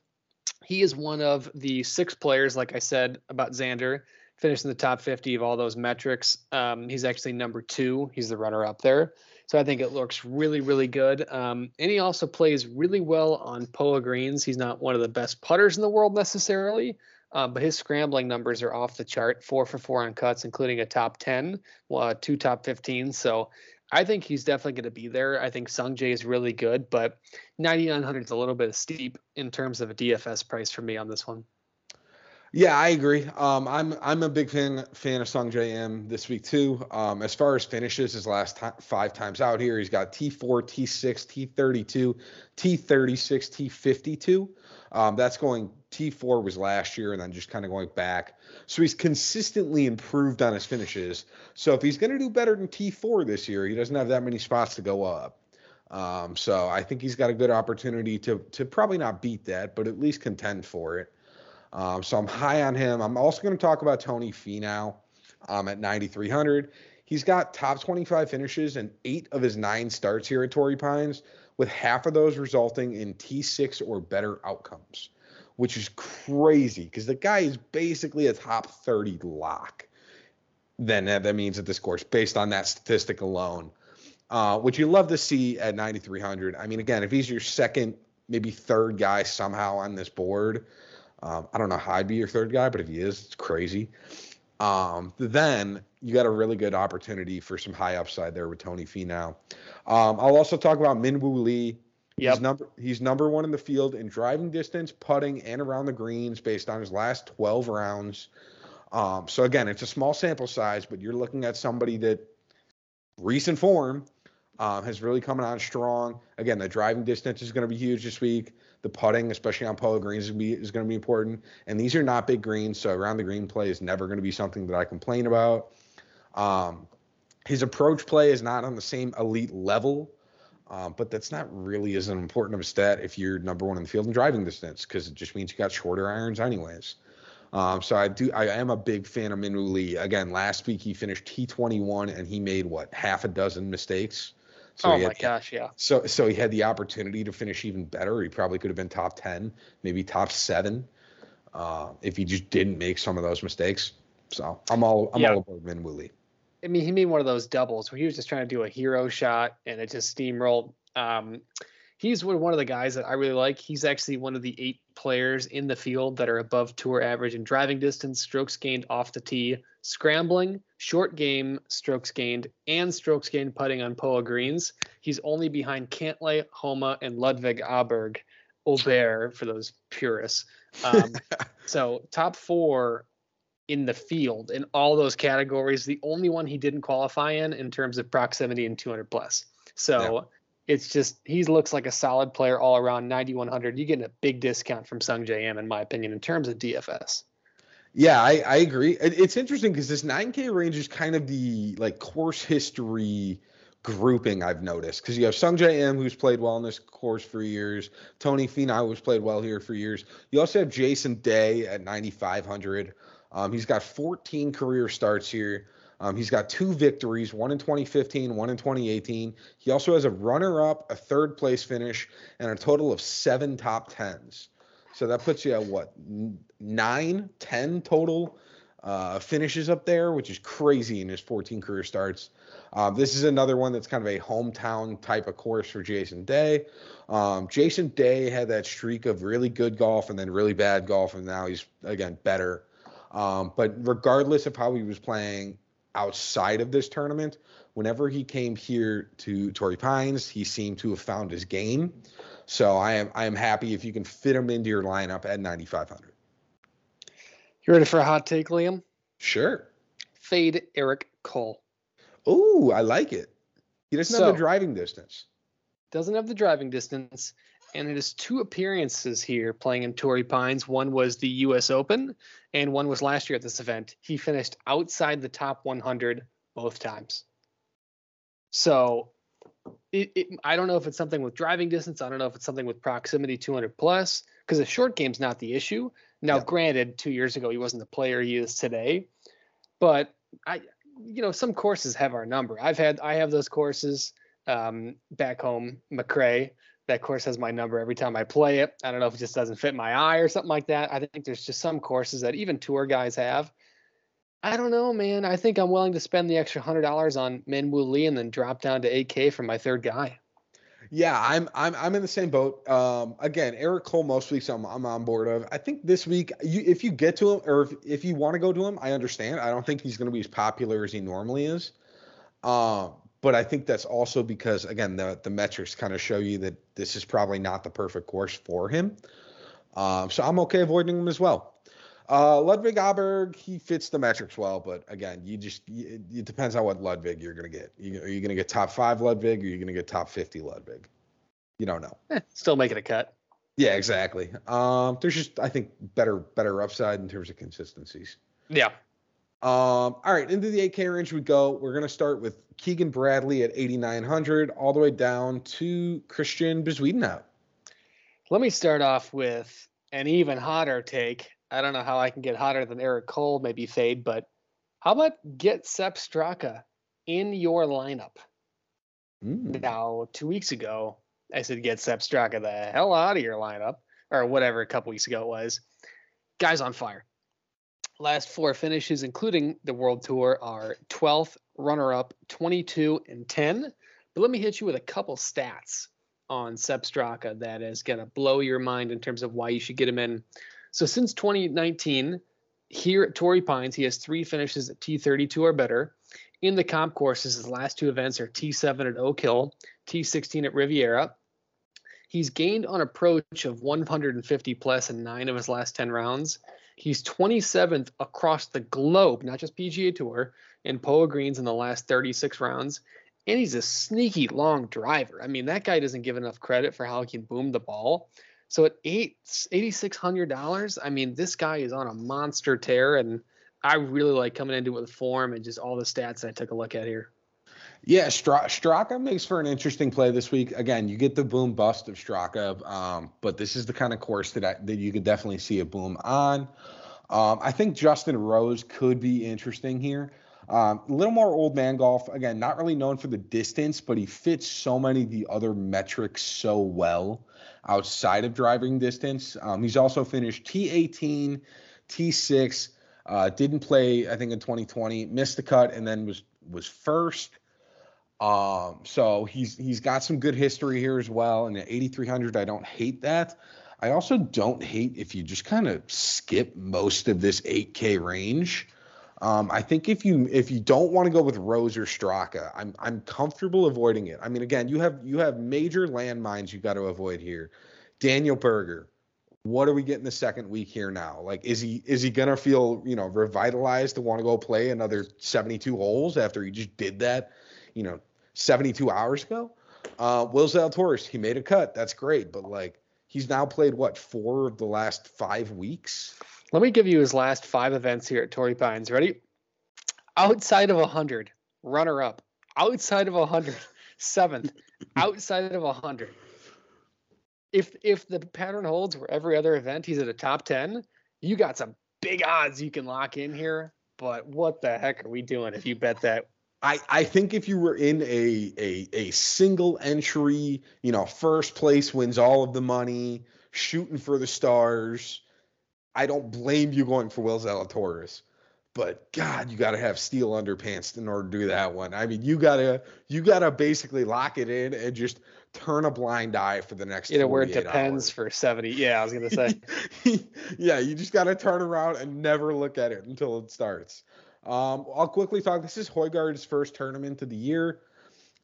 He is one of the six players, like I said about Xander, finished in the top 50 of all those metrics. Um, he's actually number two. He's the runner up there. So I think it looks really, really good. Um, and he also plays really well on POA greens. He's not one of the best putters in the world necessarily, uh, but his scrambling numbers are off the chart. Four for four on cuts, including a top 10, uh, two top 15. So I think he's definitely going to be there. I think Sungjae is really good, but 9,900 is a little bit steep in terms of a DFS price for me on this one. Yeah, I agree. Um, I'm I'm a big fan fan of Sungjae Im this week too. Um, as far as finishes, his last t- five times out here, he's got T4, T6, T32, T36, T52. Um, that's going T4 was last year, and then just kind of going back. So he's consistently improved on his finishes. So if he's going to do better than T4 this year, he doesn't have that many spots to go up. Um, so I think he's got a good opportunity to to probably not beat that, but at least contend for it. Um, so I'm high on him. I'm also going to talk about Tony Finau um, at 9,300. He's got top 25 finishes and eight of his nine starts here at Torrey Pines, with half of those resulting in T6 or better outcomes, which is crazy because the guy is basically a top 30 lock. Then that means at this course, based on that statistic alone, uh, which you love to see at 9,300. I mean, again, if he's your second, maybe third guy somehow on this board, um, I don't know how I'd be your third guy, but if he is, it's crazy. Um, then you got a really good opportunity for some high upside there with Tony Finau. Um, I'll also talk about Minwoo Lee. Yep. He's number he's number one in the field in driving distance, putting, and around the greens based on his last 12 rounds. Um, so again, it's a small sample size, but you're looking at somebody that recent form uh, has really coming on strong. Again, the driving distance is going to be huge this week. The putting, especially on POA greens, is going, to be important. And these are not big greens, so around the green play is never going to be something that I complain about. Um, his approach play is not on the same elite level, um, but that's not really as important of a stat if you're number one in the field in driving distance, because it just means you got shorter irons anyways. Um, so I do. I am a big fan of Minwoo Lee. Again, last week he finished T21 and he made what half a dozen mistakes. So oh my gosh, yeah. So so he had the opportunity to finish even better. He probably could have been top ten, maybe top seven, uh, if he just didn't make some of those mistakes. So I'm all I'm yeah. all aboard Minwoo Lee. I mean, he made one of those doubles where he was just trying to do a hero shot and it just steamrolled. Um, he's one of the guys that I really like. He's actually one of the eight players in the field that are above tour average in driving distance, strokes gained off the tee, scrambling, short game, strokes gained, and strokes gained putting on POA greens. He's only behind Cantlay, Homa, and Ludvig Åberg, Åberg for those purists. Um, so top four in the field in all those categories. The only one he didn't qualify in in terms of proximity and 200 plus. So. It's just he looks like a solid player all around 9100 you're getting a big discount from Sungjae Im in my opinion in terms of dfs yeah i, I agree. It's interesting because this 9k range is kind of the like course history grouping i've noticed. Because you have Sungjae Im who's played well in this course for years. Tony finau who's played well here for years. You also have jason day at 9500 um, he's got 14 career starts here um, he's got two victories, one in 2015, one in 2018. He also has a runner up, a third place finish, and a total of seven top tens. So that puts you at what, nine, ten total uh, finishes up there, which is crazy in his 14 career starts. Uh, this is another one that's kind of a hometown type of course for Jason Day. Um, Jason Day had that streak of really good golf and then really bad golf, and now he's, again, better. Um, but regardless of how he was playing, outside of this tournament. whenever he came here to Torrey Pines, he seemed to have found his game. So I am I am happy if you can fit him into your lineup at 9500. You ready for a hot take, Liam? Sure. Fade Eric Cole. Oh, I like it. He doesn't so, have the driving distance. Doesn't have the driving distance. And it is two appearances here playing in Torrey Pines. One was the U.S. Open, and one was last year at this event. He finished outside the top 100 both times. So it, it, I don't know if it's something with driving distance. I don't know if it's something with proximity 200 plus, because the short game's not the issue. Now, yeah. granted, two years ago he wasn't the player he is today, but I, you know, some courses have our number. I've had I have those courses um, back home, McRae. That course has my number every time I play it. I don't know if it just doesn't fit my eye or something like that. I think there's just some courses that even tour guys have. I don't know, man. I think I'm willing to spend the extra hundred dollars on Min Minwoo Lee and then drop down to 8K for my third guy. Yeah, I'm I'm I'm in the same boat. Um, again, Eric Cole most weeks I'm I'm on board of. I think this week, you if you get to him or if, if you want to go to him, I understand. I don't think he's going to be as popular as he normally is. Um, but I think that's also because again the the metrics kind of show you that this is probably not the perfect course for him. Um, so I'm okay avoiding him as well. Uh, Ludvig Åberg, he fits the metrics well, but again, you just it, it depends on what Ludvig you're gonna get. You, are you gonna get top five Ludvig, or are you gonna get top fifty Ludvig? You don't know. Eh, still making a cut. Yeah, exactly. Um, there's just I think better better upside in terms of consistencies. Yeah. Um, all right, into the 8K range we go. We're gonna start with Keegan Bradley at 8,900, all the way down to Christian Bezuidenhout. Let me start off with an even hotter take I don't know how I can get hotter than Eric Cole, maybe fade, but how about get Sepp Straka in your lineup? Mm. Now, two weeks ago, I said get Sepp Straka the hell out of your lineup, or whatever a couple weeks ago it was. Guy's on fire. Last four finishes, including the World Tour, are 12th, runner up, 22, and 10. But let me hit you with a couple stats on Sepp Straka that is going to blow your mind in terms of why you should get him in so since 2019, here at Torrey Pines, he has three finishes at T32 or better. In the comp courses, his last two events are T7 at Oak Hill, T16 at Riviera. He's gained on approach of 150 plus in nine of his last 10 rounds. He's 27th across the globe, not just PGA Tour, in POA greens in the last 36 rounds. And he's a sneaky long driver. I mean, that guy doesn't give enough credit for how he can boom the ball. So at eight eighty six hundred dollars, I mean, this guy is on a monster tear, and I really like coming into it with form and just all the stats that I took a look at here. Yeah, Stra- Straka makes for an interesting play this week. Again, you get the boom bust of Straka, um, but this is the kind of course that I, that you could definitely see a boom on. Um, I think Justin Rose could be interesting here. Um, a little more old man golf. Again, not really known for the distance, but he fits so many of the other metrics so well outside of driving distance. Um, he's also finished T18, T6. Uh, didn't play, I think, in 2020. Missed the cut and then was was first. Um, so he's he's got some good history here as well. And at 8,300, I don't hate that. I also don't hate if you just kind of skip most of this 8K range. Um, I think if you if you don't want to go with Rose or Straka, I'm I'm comfortable avoiding it. I mean, again, you have you have major landmines you got to avoid here. Daniel Berger, what are we getting the second week here now? Like, is he is he gonna feel you know revitalized to want to go play another 72 holes after he just did that, you know, 72 hours ago? Uh, Will Zalatoris, he made a cut. That's great, but like he's now played what four of the last five weeks. Let me give you his last five events here at Torrey Pines. Ready? Outside of 100, runner up. Outside of 100, seventh. Outside of 100. If if the pattern holds where every other event he's at a top 10, you got some big odds you can lock in here. But what the heck are we doing if you bet that I, I think if you were in a, a a single entry, you know, first place wins all of the money, shooting for the stars, I don't blame you going for Will Zalatoris, but God, you got to have steel underpants in order to do that one. I mean, you gotta you gotta basically lock it in and just turn a blind eye for the next. You know where it depends hours. for seventy. Yeah, I was gonna say. yeah, you just gotta turn around and never look at it until it starts. Um, I'll quickly talk. This is Højgaard's first tournament of the year.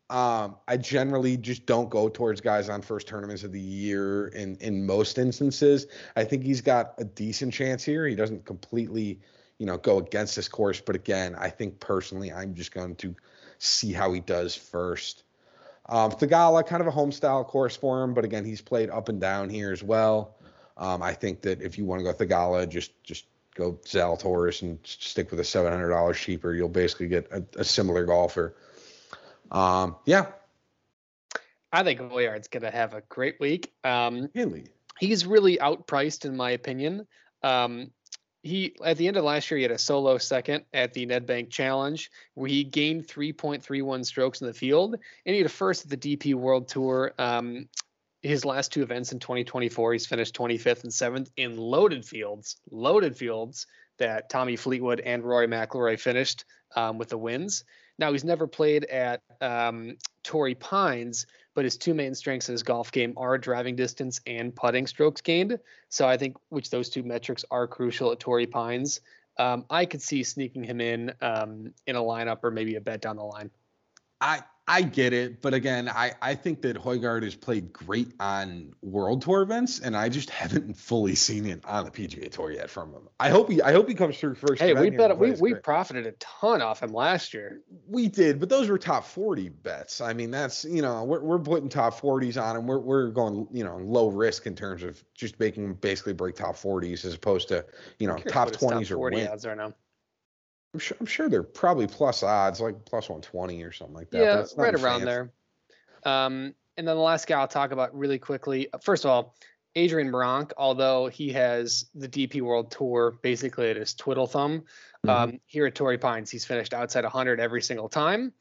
Um, I generally just don't go towards guys on first tournaments of the year in in most instances. I think he's got a decent chance here. He doesn't completely, you know, go against this course, but again, I think personally, I'm just going to see how he does first. Um, Theegala, kind of a home style course for him, but again, he's played up and down here as well. Um, I think that if you want to go Theegala, just just go Zalatoris and stick with a seven hundred dollars cheaper. You'll basically get a, a similar golfer. Um, yeah. I think going to have a great week. Um, really? He's really outpriced, in my opinion. Um, he at the end of last year he had a solo second at the Nedbank Challenge where he gained 3.31 strokes in the field and he had a first at the DP World Tour. Um, his last two events in 2024, he's finished 25th and 7th in loaded fields, loaded fields that Tommy Fleetwood and Rory McIlroy finished um, with the wins. Now he's never played at um, Torrey Pines, but his two main strengths in his golf game are driving distance and putting strokes gained. So I think which those two metrics are crucial at Torrey Pines. Um, I could see sneaking him in um, in a lineup or maybe a bet down the line. I I get it, but again, I, I think that Højgaard has played great on World Tour events, and I just haven't fully seen it on the PGA Tour yet from him. I hope he I hope he comes through first. Hey, we bet we we profited a ton off him last year. We did, but those were top forty bets. I mean, that's you know we're we're putting top forties on him. We're we're going you know low risk in terms of just making basically break top forties as opposed to you know top twenties or win. odds are now. I'm sure, I'm sure they're probably plus odds, like plus 120 or something like that. Yeah, right around there. Um, and then the last guy I'll talk about really quickly. First of all, Adrian Meronk, although he has the DP World Tour basically at his twiddle thumb, mm-hmm. um, here at Torrey Pines, he's finished outside 100 every single time.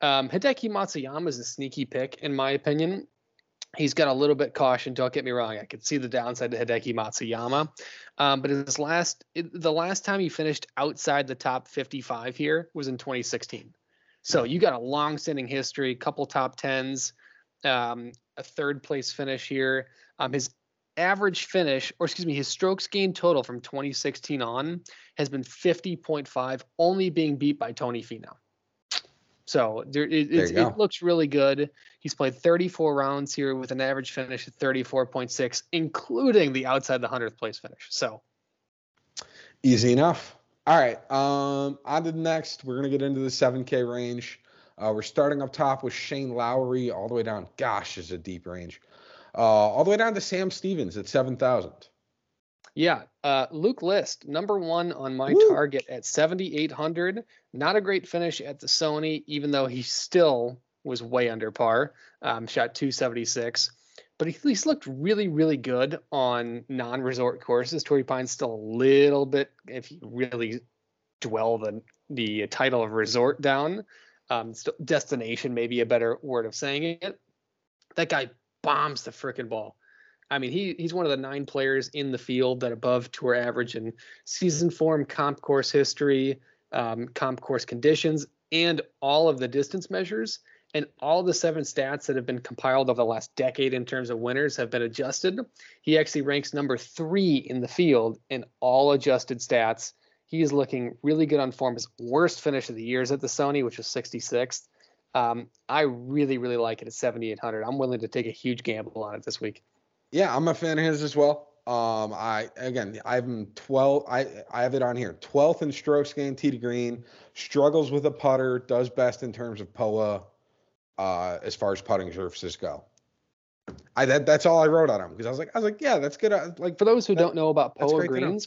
Um, Hideki Matsuyama is a sneaky pick, in my opinion he's got a little bit caution. Don't get me wrong; I could see the downside to Hideki Matsuyama, um, but his last, the last time he finished outside the top 55 here was in 2016. So you got a long-standing history, couple top tens, um, a third place finish here. Um, his average finish, or excuse me, his strokes gained total from 2016 on has been 50.5, only being beat by Tony Finau. So there, it, there it looks really good. He's played 34 rounds here with an average finish at 34.6, including the outside the 100th place finish. So easy enough. All right. Um, on to the next. We're going to get into the 7K range. Uh, we're starting up top with Shane Lowry, all the way down. Gosh, is a deep range. Uh, all the way down to Sam Stevens at 7,000. Yeah, uh, Luke List, number one on my Woo. target at 7,800. Not a great finish at the Sony, even though he still was way under par. Um, shot 276, but he, he's looked really, really good on non-resort courses. Torrey Pine's still a little bit, if you really dwell the the title of resort down, um, destination maybe a better word of saying it. That guy bombs the freaking ball. I mean, he he's one of the nine players in the field that above tour average in season form, comp course history, um, comp course conditions, and all of the distance measures. And all the seven stats that have been compiled over the last decade in terms of winners have been adjusted. He actually ranks number three in the field in all adjusted stats. He is looking really good on form. His worst finish of the year is at the Sony, which was 66th. Um, I really, really like it at 7,800. I'm willing to take a huge gamble on it this week. Yeah, I'm a fan of his as well. Um, I again, I'm 12. I I have it on here. 12th in strokes gained tee to green. Struggles with a putter. Does best in terms of POA, uh, as far as putting surfaces go. I that that's all I wrote on him because I was like I was like yeah that's good. Uh, like for those who that, don't know about POA greens,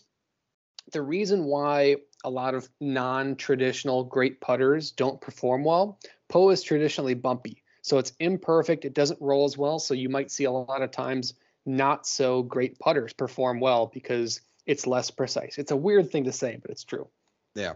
the reason why a lot of non-traditional great putters don't perform well, POA is traditionally bumpy, so it's imperfect. It doesn't roll as well. So you might see a lot of times not so great putters perform well because it's less precise. It's a weird thing to say, but it's true. Yeah.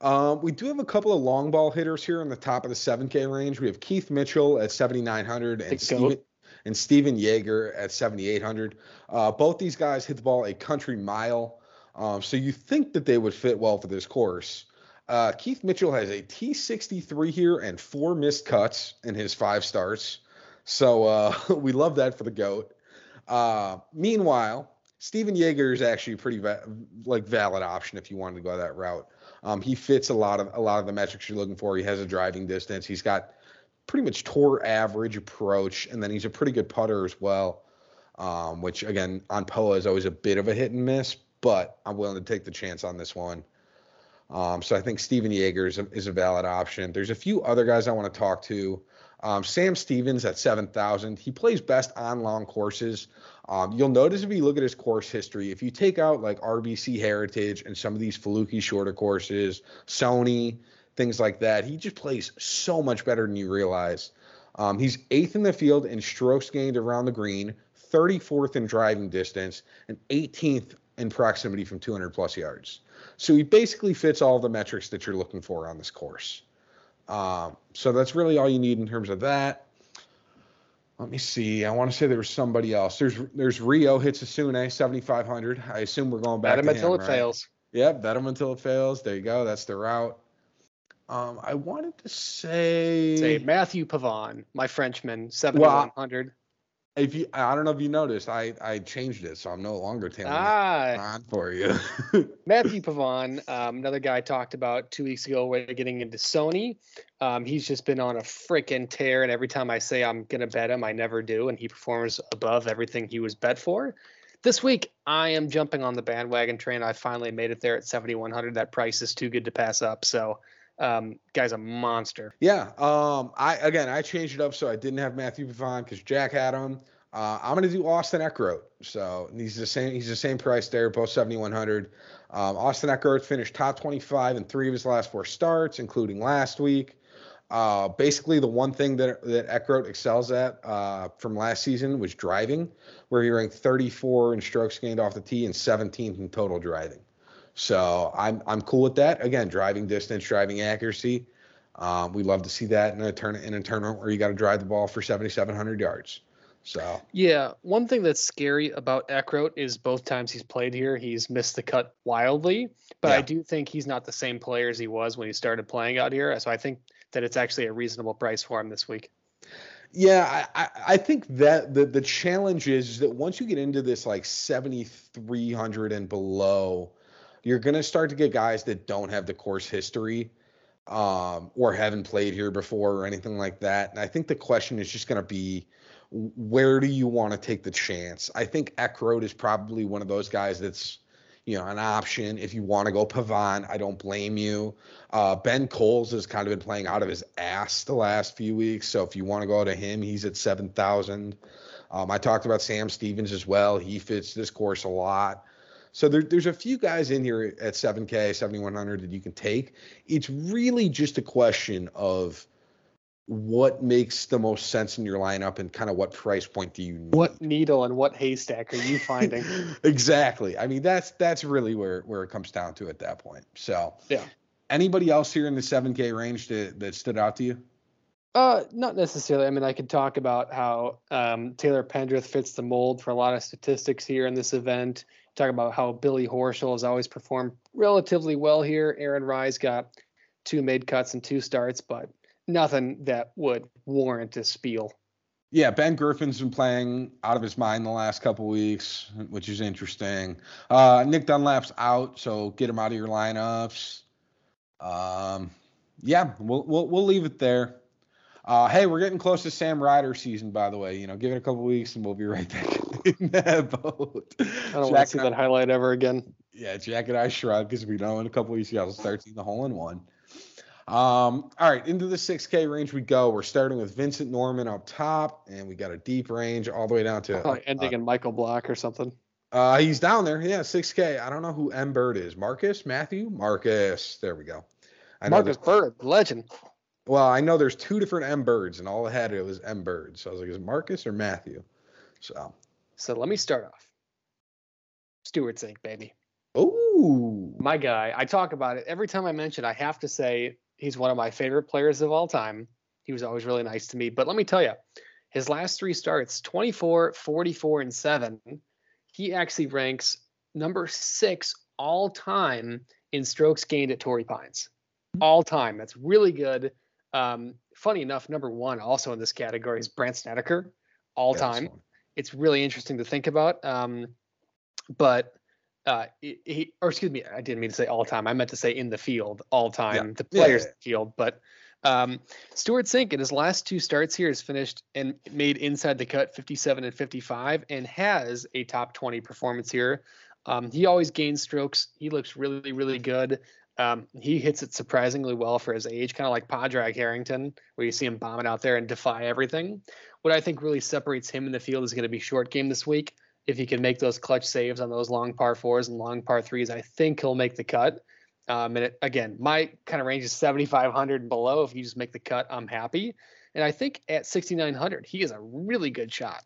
Um, we do have a couple of long ball hitters here in the top of the 7K range. We have Keith Mitchell at 7,900 and Stephan, and Stephan Jaeger at 7,800. Uh, both these guys hit the ball a country mile. Um, so you think that they would fit well for this course. Uh, Keith Mitchell has a T63 here and four missed cuts in his five starts. So uh, we love that for the GOAT. Uh, meanwhile, Steven Jaeger is actually a pretty va- like valid option if you wanted to go that route. Um, he fits a lot of a lot of the metrics you're looking for. He has a driving distance. He's got pretty much tour average approach, and then he's a pretty good putter as well. Um, which again on POA is always a bit of a hit and miss, but I'm willing to take the chance on this one. Um, so I think Steven Jaeger is a, is a valid option. There's a few other guys I want to talk to. Um, Sam Stevens at 7,000. He plays best on long courses. Um, you'll notice if you look at his course history, if you take out like RBC Heritage and some of these fluky shorter courses, Sony, things like that, he just plays so much better than you realize. Um, he's eighth in the field in strokes gained around the green, 34th in driving distance, and 18th in proximity from 200 plus yards. So he basically fits all the metrics that you're looking for on this course. Um, so that's really all you need in terms of that. Let me see. I want to say there was somebody else. There's there's Ryo Hisatsune 7500. I assume we're going back bet him to until him, it right? fails. Yep, bet him until it fails. There you go. That's the route. Um, I wanted to say, Say Matthieu Pavon, my Frenchman, 7100. If you, I don't know if you noticed, I I changed it, so I'm no longer telling Ah, on for you. Matthieu Pavon, um, another guy I talked about two weeks ago, we're getting into Sony. Um, he's just been on a freaking tear, and every time I say I'm gonna bet him, I never do, and he performs above everything he was bet for. This week, I am jumping on the bandwagon train. I finally made it there at 7,100. That price is too good to pass up. So, um, guy's a monster. Yeah. Um. I again, I changed it up so I didn't have Matthieu Pavon because Jack had him. Uh, I'm gonna do Austin Eckroat. So he's the same. He's the same price there, both 7100. Um, Austin Eckroat finished top 25 in three of his last four starts, including last week. Uh, basically, the one thing that that Eckroat excels at uh, from last season was driving, where he ranked 34 in strokes gained off the tee and 17th in total driving. So I'm I'm cool with that. Again, driving distance, driving accuracy. Um, we love to see that in a turn in a tournament where you got to drive the ball for 7,700 yards. So Yeah, one thing that's scary about Eckroat is both times he's played here, he's missed the cut wildly. But I do think he's not the same player as he was when he started playing out here. So I think that it's actually a reasonable price for him this week. yeah, I, I, think that the the challenge is, is that once you get into this like 7,300 and below, you're gonna start to get guys that don't have the course history. Um, or haven't played here before or anything like that. And I think the question is just going to be where do you want to take the chance? I think Eckroat is probably one of those guys that's, you know, an option. If you want to go Pavon, I don't blame you. Uh, Ben Kohles has kind of been playing out of his ass the last few weeks. So if you want to go to him, he's at 7,000. Um, I talked about Sam Stevens as well. He fits this course a lot. So there, there's a few guys in here at 7K, 7,100 that you can take. It's really just a question of what makes the most sense in your lineup and kind of what price point do you need. What needle and what haystack are you finding? exactly. I mean, that's that's really where where it comes down to at that point. So Yeah. Anybody else here in the 7K range that, that stood out to you? Uh, not necessarily. I mean, I could talk about how um, Taylor Pendrith fits the mold for a lot of statistics here in this event. Talk about how Billy Horschel has always performed relatively well here. Aaron Rai's got two mid cuts and two starts, but nothing that would warrant a spiel. Yeah, Ben Griffin's been playing out of his mind the last couple weeks, which is interesting. Uh, Nick Dunlap's out, so get him out of your lineups. Um, yeah, we'll we'll we'll leave it there. Uh, hey, we're getting close to Sam Ryder season, by the way. You know, give it a couple weeks and we'll be right back in that boat. I don't want to see that highlight ever again. yeah, Jack and I shrug because we know in a couple weeks you guys will start seeing the hole in one. Um, all right, into the 6K range we go. We're starting with Vincent Norrman up top, and we got a deep range all the way down to. Probably ending in Michael Block or something. Uh, he's down there. Yeah, 6K. I don't know who M Bird is. Marcus? Matthew? Marcus. There we go. I Marcus Bird, legend. Well, I know there's two different M Birds, and all I had it was M birds. So I was like, is it Marcus or Matthew? So, So let me start off. Stewart Cink, baby. ooh. my guy. I talk about it every time I mention. I have to say he's one of my favorite players of all time. He was always really nice to me. But let me tell you, his last three starts 24, 44, and 7. He actually ranks number six all time in strokes gained at Torrey Pines. All time. That's really good. Um, funny enough, number one also in this category is Brandt Snedeker, all Yeah, time it's really interesting to think about. Um, but uh, he, or excuse me, I didn't mean to say all time. I meant to say in the field all time, yeah. the players yeah, yeah. field. But um, Stewart Cink in his last two starts here has finished and made inside the cut 57 and 55 and has a top 20 performance here. Um, he always gains strokes. He looks really, really good. Um, he hits it surprisingly well for his age, kind of like Padraig Harrington, where you see him bombing out there and defy everything. What I think really separates him in the field is going to be short game this week. If he can make those clutch saves on those long par fours and long par threes, I think he'll make the cut. Um, and it, again, my kind of range is 7,500 and below. If you just make the cut, I'm happy. And I think at 6,900, he is a really good shot.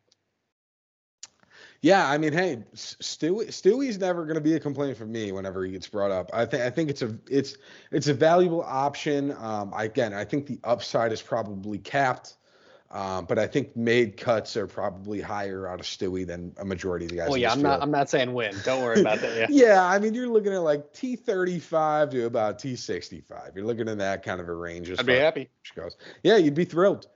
Yeah, I mean, hey, Stewie, Stewie's never going to be a complaint from me whenever he gets brought up. I think I think it's a it's it's a valuable option. Um, again, I think the upside is probably capped. Um, but I think made cuts are probably higher out of Stewie than a majority of the guys. Oh yeah, I'm not. I'm not saying win. Don't worry about that. Yeah. yeah, I mean, you're looking at like T35 to about T65. You're looking in that kind of a range. I'd be happy. Goes. Yeah, you'd be thrilled.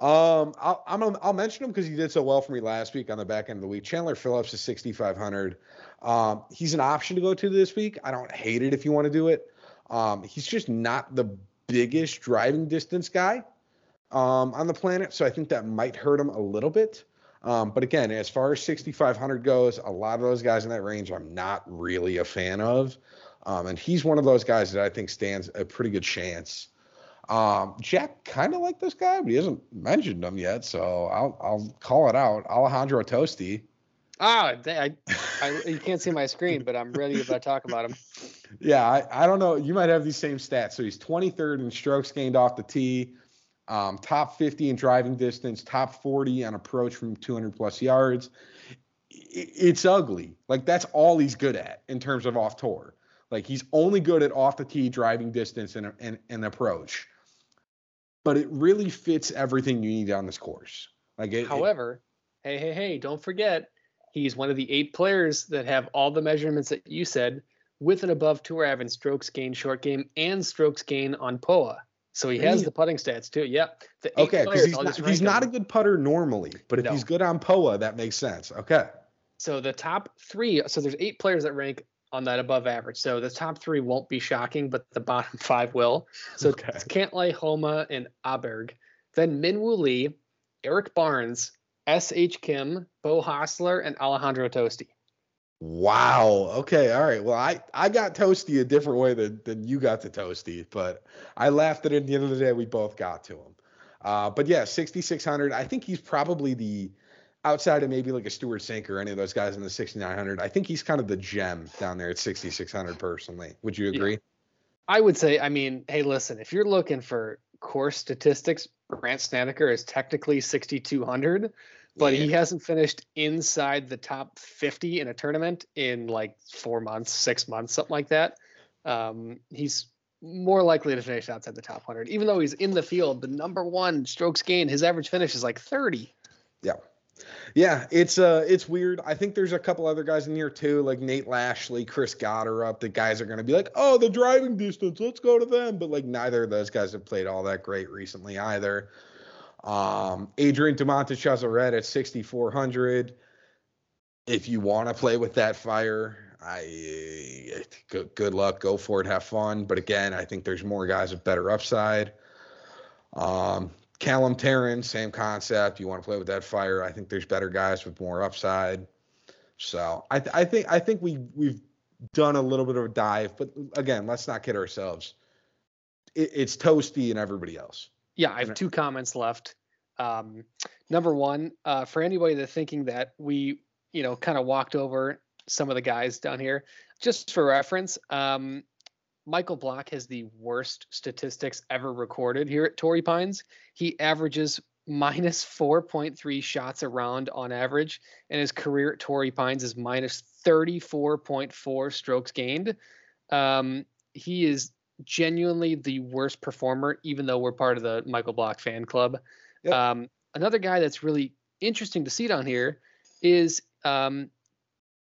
Um, I'll I'm gonna, I'll mention him because he did so well for me last week on the back end of the week. Chandler Phillips is 6,500. Um, he's an option to go to this week. I don't hate it if you want to do it. Um, he's just not the biggest driving distance guy um, on the planet, so I think that might hurt him a little bit. Um, but again, as far as 6,500 goes, a lot of those guys in that range I'm not really a fan of. Um, and he's one of those guys that I think stands a pretty good chance. Um, Jack kind of like this guy, but he hasn't mentioned him yet, so I'll I'll call it out. Alejandro Tosti. Ah, I, I, you can't see my screen, but I'm ready to talk about him. Yeah, I, I don't know. You might have these same stats. So he's 23rd in strokes gained off the tee, um, top 50 in driving distance, top 40 on approach from 200 plus yards. It's ugly. Like that's all he's good at in terms of off tour. Like he's only good at off the tee driving distance and, and, and approach. But it really fits everything you need on this course. Like it, however, it, hey, hey, hey, don't forget he's one of the eight players that have all the measurements that you said with an above tour average strokes gain short game and strokes gain on POA. So he has the putting stats too. Yep. okay, because he's, not, he's not a good putter normally, but if no. he's good on POA, that makes sense. Okay. So the top three, so there's eight players that rank on that above average. So the top three won't be shocking, but the bottom five will. So okay. it's Cantlay, Homa, and Åberg. Then Minwoo Lee, Eric Barnes, S.H. Kim, Beau Hossler, and Alejandro Tosti. Wow. Okay. All right. Well, I, I got Tosti a different way than, than you got to Tosti, but I laughed at it at the end of the day. We both got to him. Uh, but yeah, 6,600. I think he's probably the outside of maybe like a Stewart Cink or any of those guys in the 6,900. I think he's kind of the gem down there at 6,600 personally. Would you agree? Yeah. I would say, I mean, hey, listen, if you're looking for course statistics, Brandt Snedeker is technically 6,200 but yeah. he hasn't finished inside the top 50 in a tournament in like four months, six months, something like that. Um, he's more likely to finish outside the top 100, even though he's in the field. The number one strokes gain, his average finish is like 30. Yeah. Yeah, it's uh it's weird. I think there's a couple other guys in here too, like Nate Lashley, Chris Gotterup. The guys are gonna be like, oh, the driving distance, let's go to them. But like neither of those guys have played all that great recently either. Um, Adrian Dumont de Chassart at 6,400. If you want to play with that fire, I good, good luck, go for it, have fun. But again, I think there's more guys with better upside. Um, Callum Tarren, same concept. You want to play with that fire? I think there's better guys with more upside. So I, th- I think I think we we've done a little bit of a dive, but again, let's not kid ourselves. It, it's Tosti and everybody else. Yeah, I have two comments left. Um, number one, uh, for anybody that's thinking that we, you know, kind of walked over some of the guys down here, just for reference, um, Michael Block has the worst statistics ever recorded here at Torrey Pines. He averages minus 4.3 shots around on average, and his career at Torrey Pines is minus 34.4 strokes gained. Um, he is genuinely the worst performer, even though we're part of the Michael Block fan club. Yep. Um, another guy that's really interesting to see down here is um,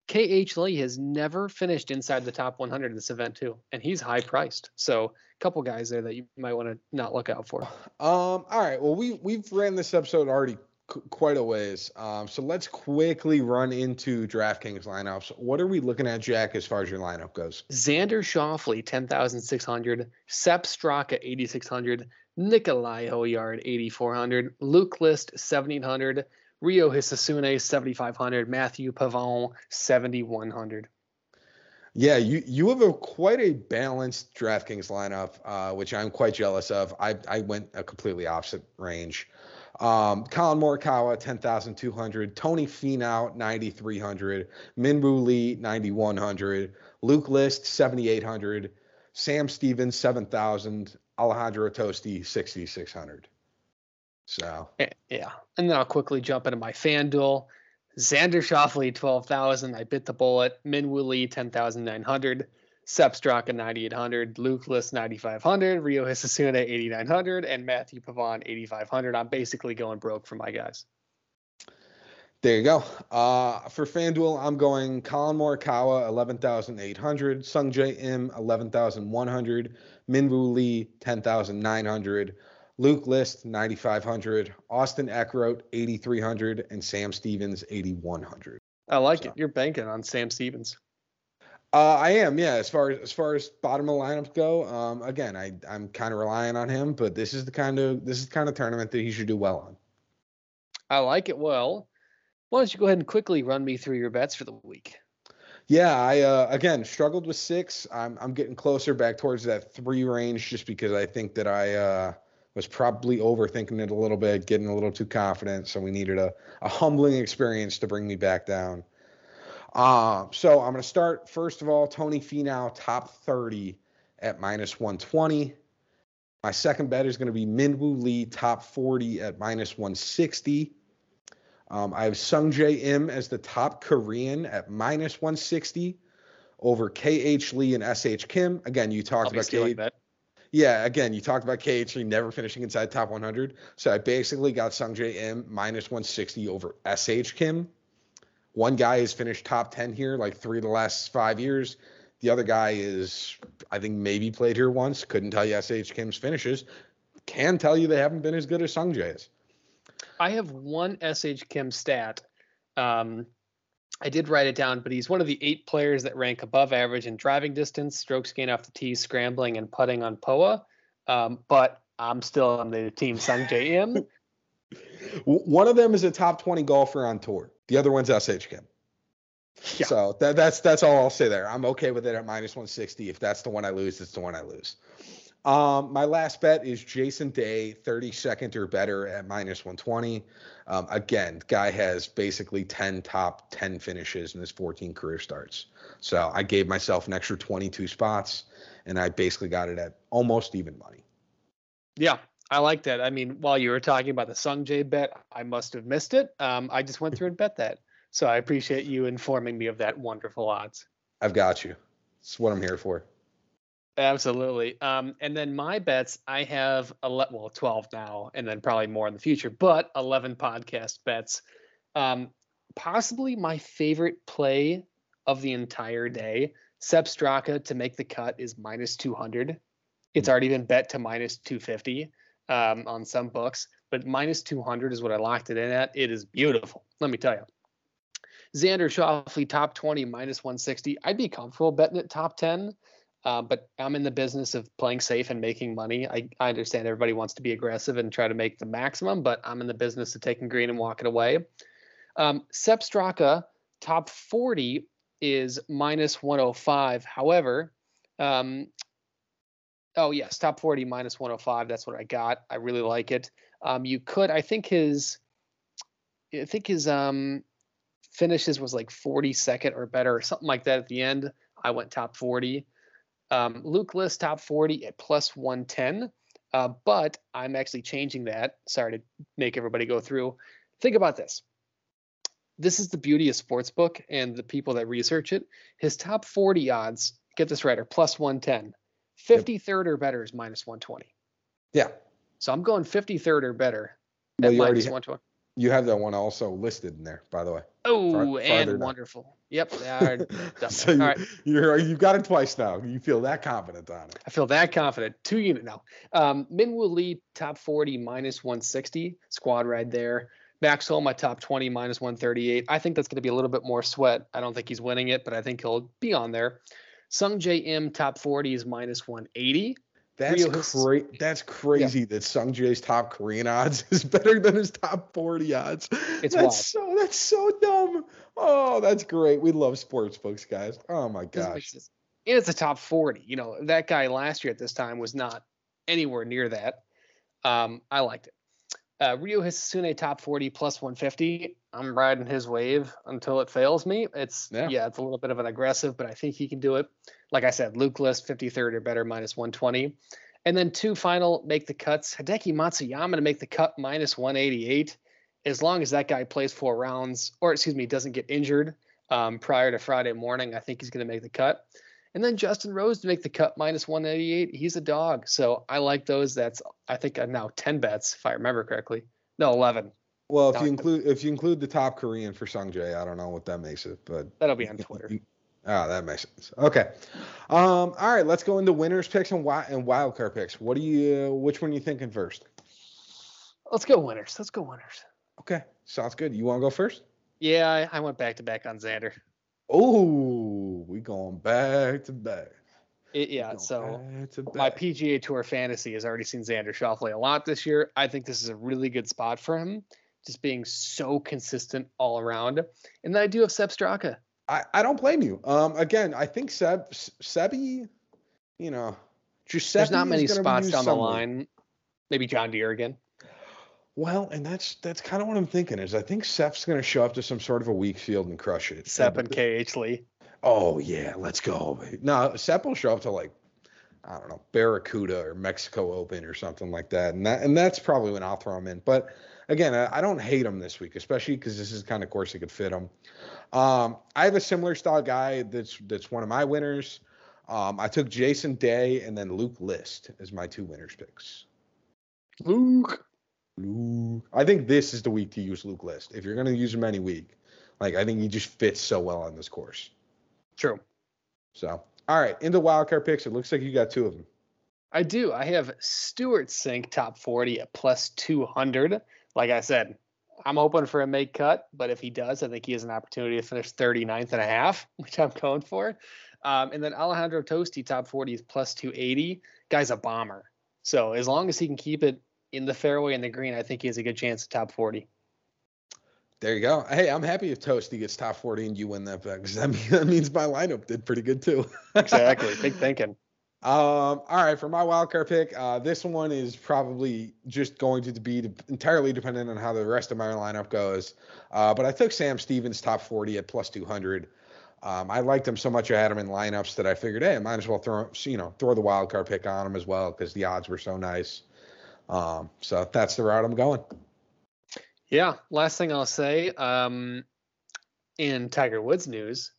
KH Lee has never finished inside the top 100 in this event too, and he's high priced. So a couple guys there that you might want to not look out for. Um, all right. Well, we we've ran this episode already qu- quite a ways. Um, so let's quickly run into DraftKings lineups. What are we looking at, Jack, as far as your lineup goes? Xander Schauffele, 10,600. Sepp Straka, 8,600. Nicolai Højgaard, 8,400. Luke List, 1,700. Ryo Hisatsune, 7,500. Matthieu Pavon, 7,100. Yeah, you you have a quite a balanced DraftKings lineup, uh, which I'm quite jealous of. I I went a completely opposite range. Um, Collin Morikawa, 10,200. Tony Finau, 9,300. Minwoo Lee, 9,100. Luke List, 7,800. Sam Stevens, 7,000. Alejandro Tosti, 6,600. So. Eh, yeah. And then I'll quickly jump into my FanDuel. Xander Schauffele, 12,000. I bit the bullet. Minwoo Lee, 10,900. Sepp Straka 9,800, Luke List 9,500, Ryo Hisatsune 8,900, and Matthieu Pavon 8,500. I'm basically going broke for my guys. There you go. Uh, for FanDuel, I'm going Collin Morikawa 11,800, Sungjae Im 11,100, Minwoo Lee 10,900, Luke List 9,500, Austin Eckroat 8,300, and Sam Stevens 8,100. I like so. it. You're banking on Sam Stevens. Uh, I am, yeah. As far as as far as bottom of lineups go, um, again, I I'm kind of relying on him, but this is the kind of this is the kind of tournament that he should do well on. I like it well. Why don't you go ahead and quickly run me through your bets for the week? Yeah, I uh, again struggled with six. I'm I'm getting closer back towards that three range just because I think that I uh, was probably overthinking it a little bit, getting a little too confident. So we needed a, a humbling experience to bring me back down. Uh, so I'm going to start first of all, Tony Finau top 30 at minus 120. My second bet is going to be Minwoo Lee top 40 at minus 160. Um, I have Sungjae Im as the top Korean at minus 160 over KH Lee and SH Kim. Again, you talked about KH. Yeah, again, you talked about KH Lee never finishing inside top 100. So I basically got Sungjae minus 160 over SH Kim. One guy has finished top 10 here like three of the last five years. The other guy is, I think, maybe played here once. Couldn't tell you SH Kim's finishes. Can tell you they haven't been as good as Sungjae's. I have one SH Kim stat. Um, I did write it down, but he's one of the eight players that rank above average in driving distance, strokes gained off the tee, scrambling, and putting on POA. Um, but I'm still on the team Sungjae Im. One of them is a top 20 golfer on tour. The other one's SH Kim. Yeah. So that, that's that's all I'll say there. I'm okay with it at minus 160. If that's the one I lose, it's the one I lose. Um, my last bet is Jason Day, 32nd or better at minus 120. Um, again, guy has basically 10 top 10 finishes in his 14 career starts. So I gave myself an extra 22 spots, and I basically got it at almost even money. Yeah, I like that. I mean, while you were talking about the Sungjae bet, I must have missed it. Um, I just went through and bet that. So I appreciate you informing me of that wonderful odds. I've got you. It's what I'm here for. Absolutely. Um, and then my bets, I have 11, well, 12 now, and then probably more in the future, but 11 podcast bets. Um, possibly my favorite play of the entire day. Sepp Straka to make the cut is minus 200. It's already been bet to minus 250 um, on some books, but minus 200 is what I locked it in at. It is beautiful. Let me tell you. Xander Schauffele top 20 minus 160. I'd be comfortable betting it top 10, uh, but I'm in the business of playing safe and making money. I, I understand everybody wants to be aggressive and try to make the maximum, but I'm in the business of taking green and walking away. Um, Sepp Straka top 40 is minus 105. However, um, Oh yes, top 40 minus 105. That's what I got. I really like it. Um, you could, I think his, I think his um finishes was like 42nd or better or something like that at the end. I went top 40. Um, Luke List top 40 at plus 110. Uh, but I'm actually changing that. Sorry to make everybody go through. Think about this. This is the beauty of sportsbook and the people that research it. His top 40 odds, get this right, are plus 110 53rd or better is minus 120. Yeah. So I'm going 53rd or better well, at minus 120. You have that one also listed in there, by the way. Oh, Far, and wonderful. Yep. so you, right. you're you've got it twice now. You feel that confident on it. I feel that confident. Two unit now. Um, Minwoo Lee top 40 minus 160 squad ride there. Maxwell, my top 20 minus 138. I think that's going to be a little bit more sweat. I don't think he's winning it, but I think he'll be on there. Sungjae Im top 40 is minus 180. That's crazy. That's crazy yeah. that Sungjae's top Korean odds is better than his top 40 odds. It's that's wild. so that's so dumb. Oh, that's great. We love sports books, guys. Oh my gosh. And it's a top 40. You know, that guy last year at this time was not anywhere near that. Um, I liked it. Uh, Ryo Hisatsune top 40 plus 150. I'm riding his wave until it fails me. It's yeah. yeah. it's a little bit of an aggressive, but I think he can do it. Like I said, Luke List 53rd or better minus 120. And then two final make the cuts. Hideki Matsuyama to make the cut minus 188. As long as that guy plays four rounds, or excuse me, doesn't get injured um, prior to Friday morning, I think he's going to make the cut. And then Justin Rose to make the cut minus 188. He's a dog. So I like those. That's I think uh, now 10 bets if I remember correctly. No, 11. Well, if you include if you include the top Korean for Sungjae, I don't know what that makes it, but that'll be on Twitter. Ah, oh, that makes sense. Okay. Um, all right, let's go into winners picks and wild and wild card picks. What do you which one are you thinking first? Let's go winners. Let's go winners. Okay. Sounds good. You want to go first? Yeah, I, I went back to back on Xander. Oh, we going back to back. It, yeah, so my PGA Tour fantasy has already seen Xander Schauffele a lot this year. I think this is a really good spot for him, just being so consistent all around. And then I do have Sepp Straka. I, I don't blame you. Um, again, I think Seb Sebi, you know, Giuseppe there's not many spots down somewhere. the line. Maybe John Deere again. Well, and that's that's kind of what I'm thinking is I think Sepp's going to show up to some sort of a weak field and crush it. Sepp and KH Lee. Oh yeah, let's go. No, Sepp will show up to like I don't know Barracuda or Mexico Open or something like that, and that and that's probably when I'll throw him in. But again, I, I don't hate him this week, especially because this is kind of course that could fit him. Um, I have a similar style guy that's that's one of my winners. Um, I took Jason Day and then Luke List as my two winners picks. Luke. Luke. I think this is the week to use Luke List. If you're going to use him any week, like I think he just fits so well on this course. True. So, all right, into wildcard picks. It looks like you got two of them. I do. I have Stewart Cink top 40 at plus 200. Like I said, I'm hoping for a make cut, but if he does, I think he has an opportunity to finish 39th and a half, which I'm going for. Um, and then Alejandro Tosti top 40 is plus 280. Guy's a bomber. So as long as he can keep it in the fairway and the green, I think he has a good chance at top 40. There you go. Hey, I'm happy if Tosti gets top 40 and you win that bet because that, that means my lineup did pretty good too. exactly. Big thinking. Um, all right, for my wild card pick, uh, this one is probably just going to be entirely dependent on how the rest of my lineup goes. Uh, but I took Sam Stevens top 40 at plus 200. Um, I liked him so much I had him in lineups that I figured, hey, I might as well throw you know throw the wild card pick on him as well because the odds were so nice. Um, so that's the route I'm going. Yeah. Last thing I'll say, um, in Tiger Woods news,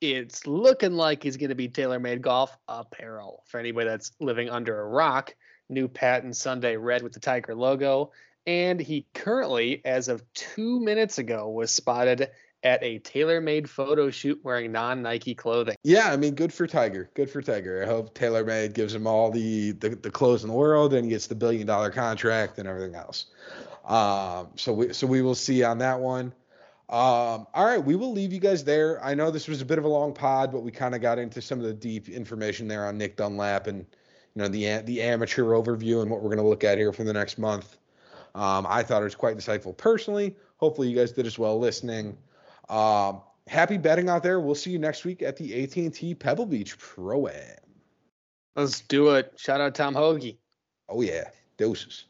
it's looking like he's going to be TaylorMade Golf apparel for anybody that's living under a rock. New patent Sunday red with the Tiger logo. And he currently, as of two minutes ago, was spotted at a TaylorMade photo shoot wearing non Nike clothing. Yeah, I mean, good for Tiger. Good for Tiger. I hope TaylorMade gives him all the, the, the clothes in the world and gets the billion dollar contract and everything else. Um, so we so we will see on that one. Um, all right, we will leave you guys there. I know this was a bit of a long pod, but we kind of got into some of the deep information there on Nick Dunlap and you know the the amateur overview and what we're going to look at here for the next month. Um, I thought it was quite insightful personally. Hopefully, you guys did as well listening. Um, happy betting out there. We'll see you next week at the AT&T Pebble Beach Pro Am. Let's do it. Shout out Tom Hoge. Oh yeah, doses.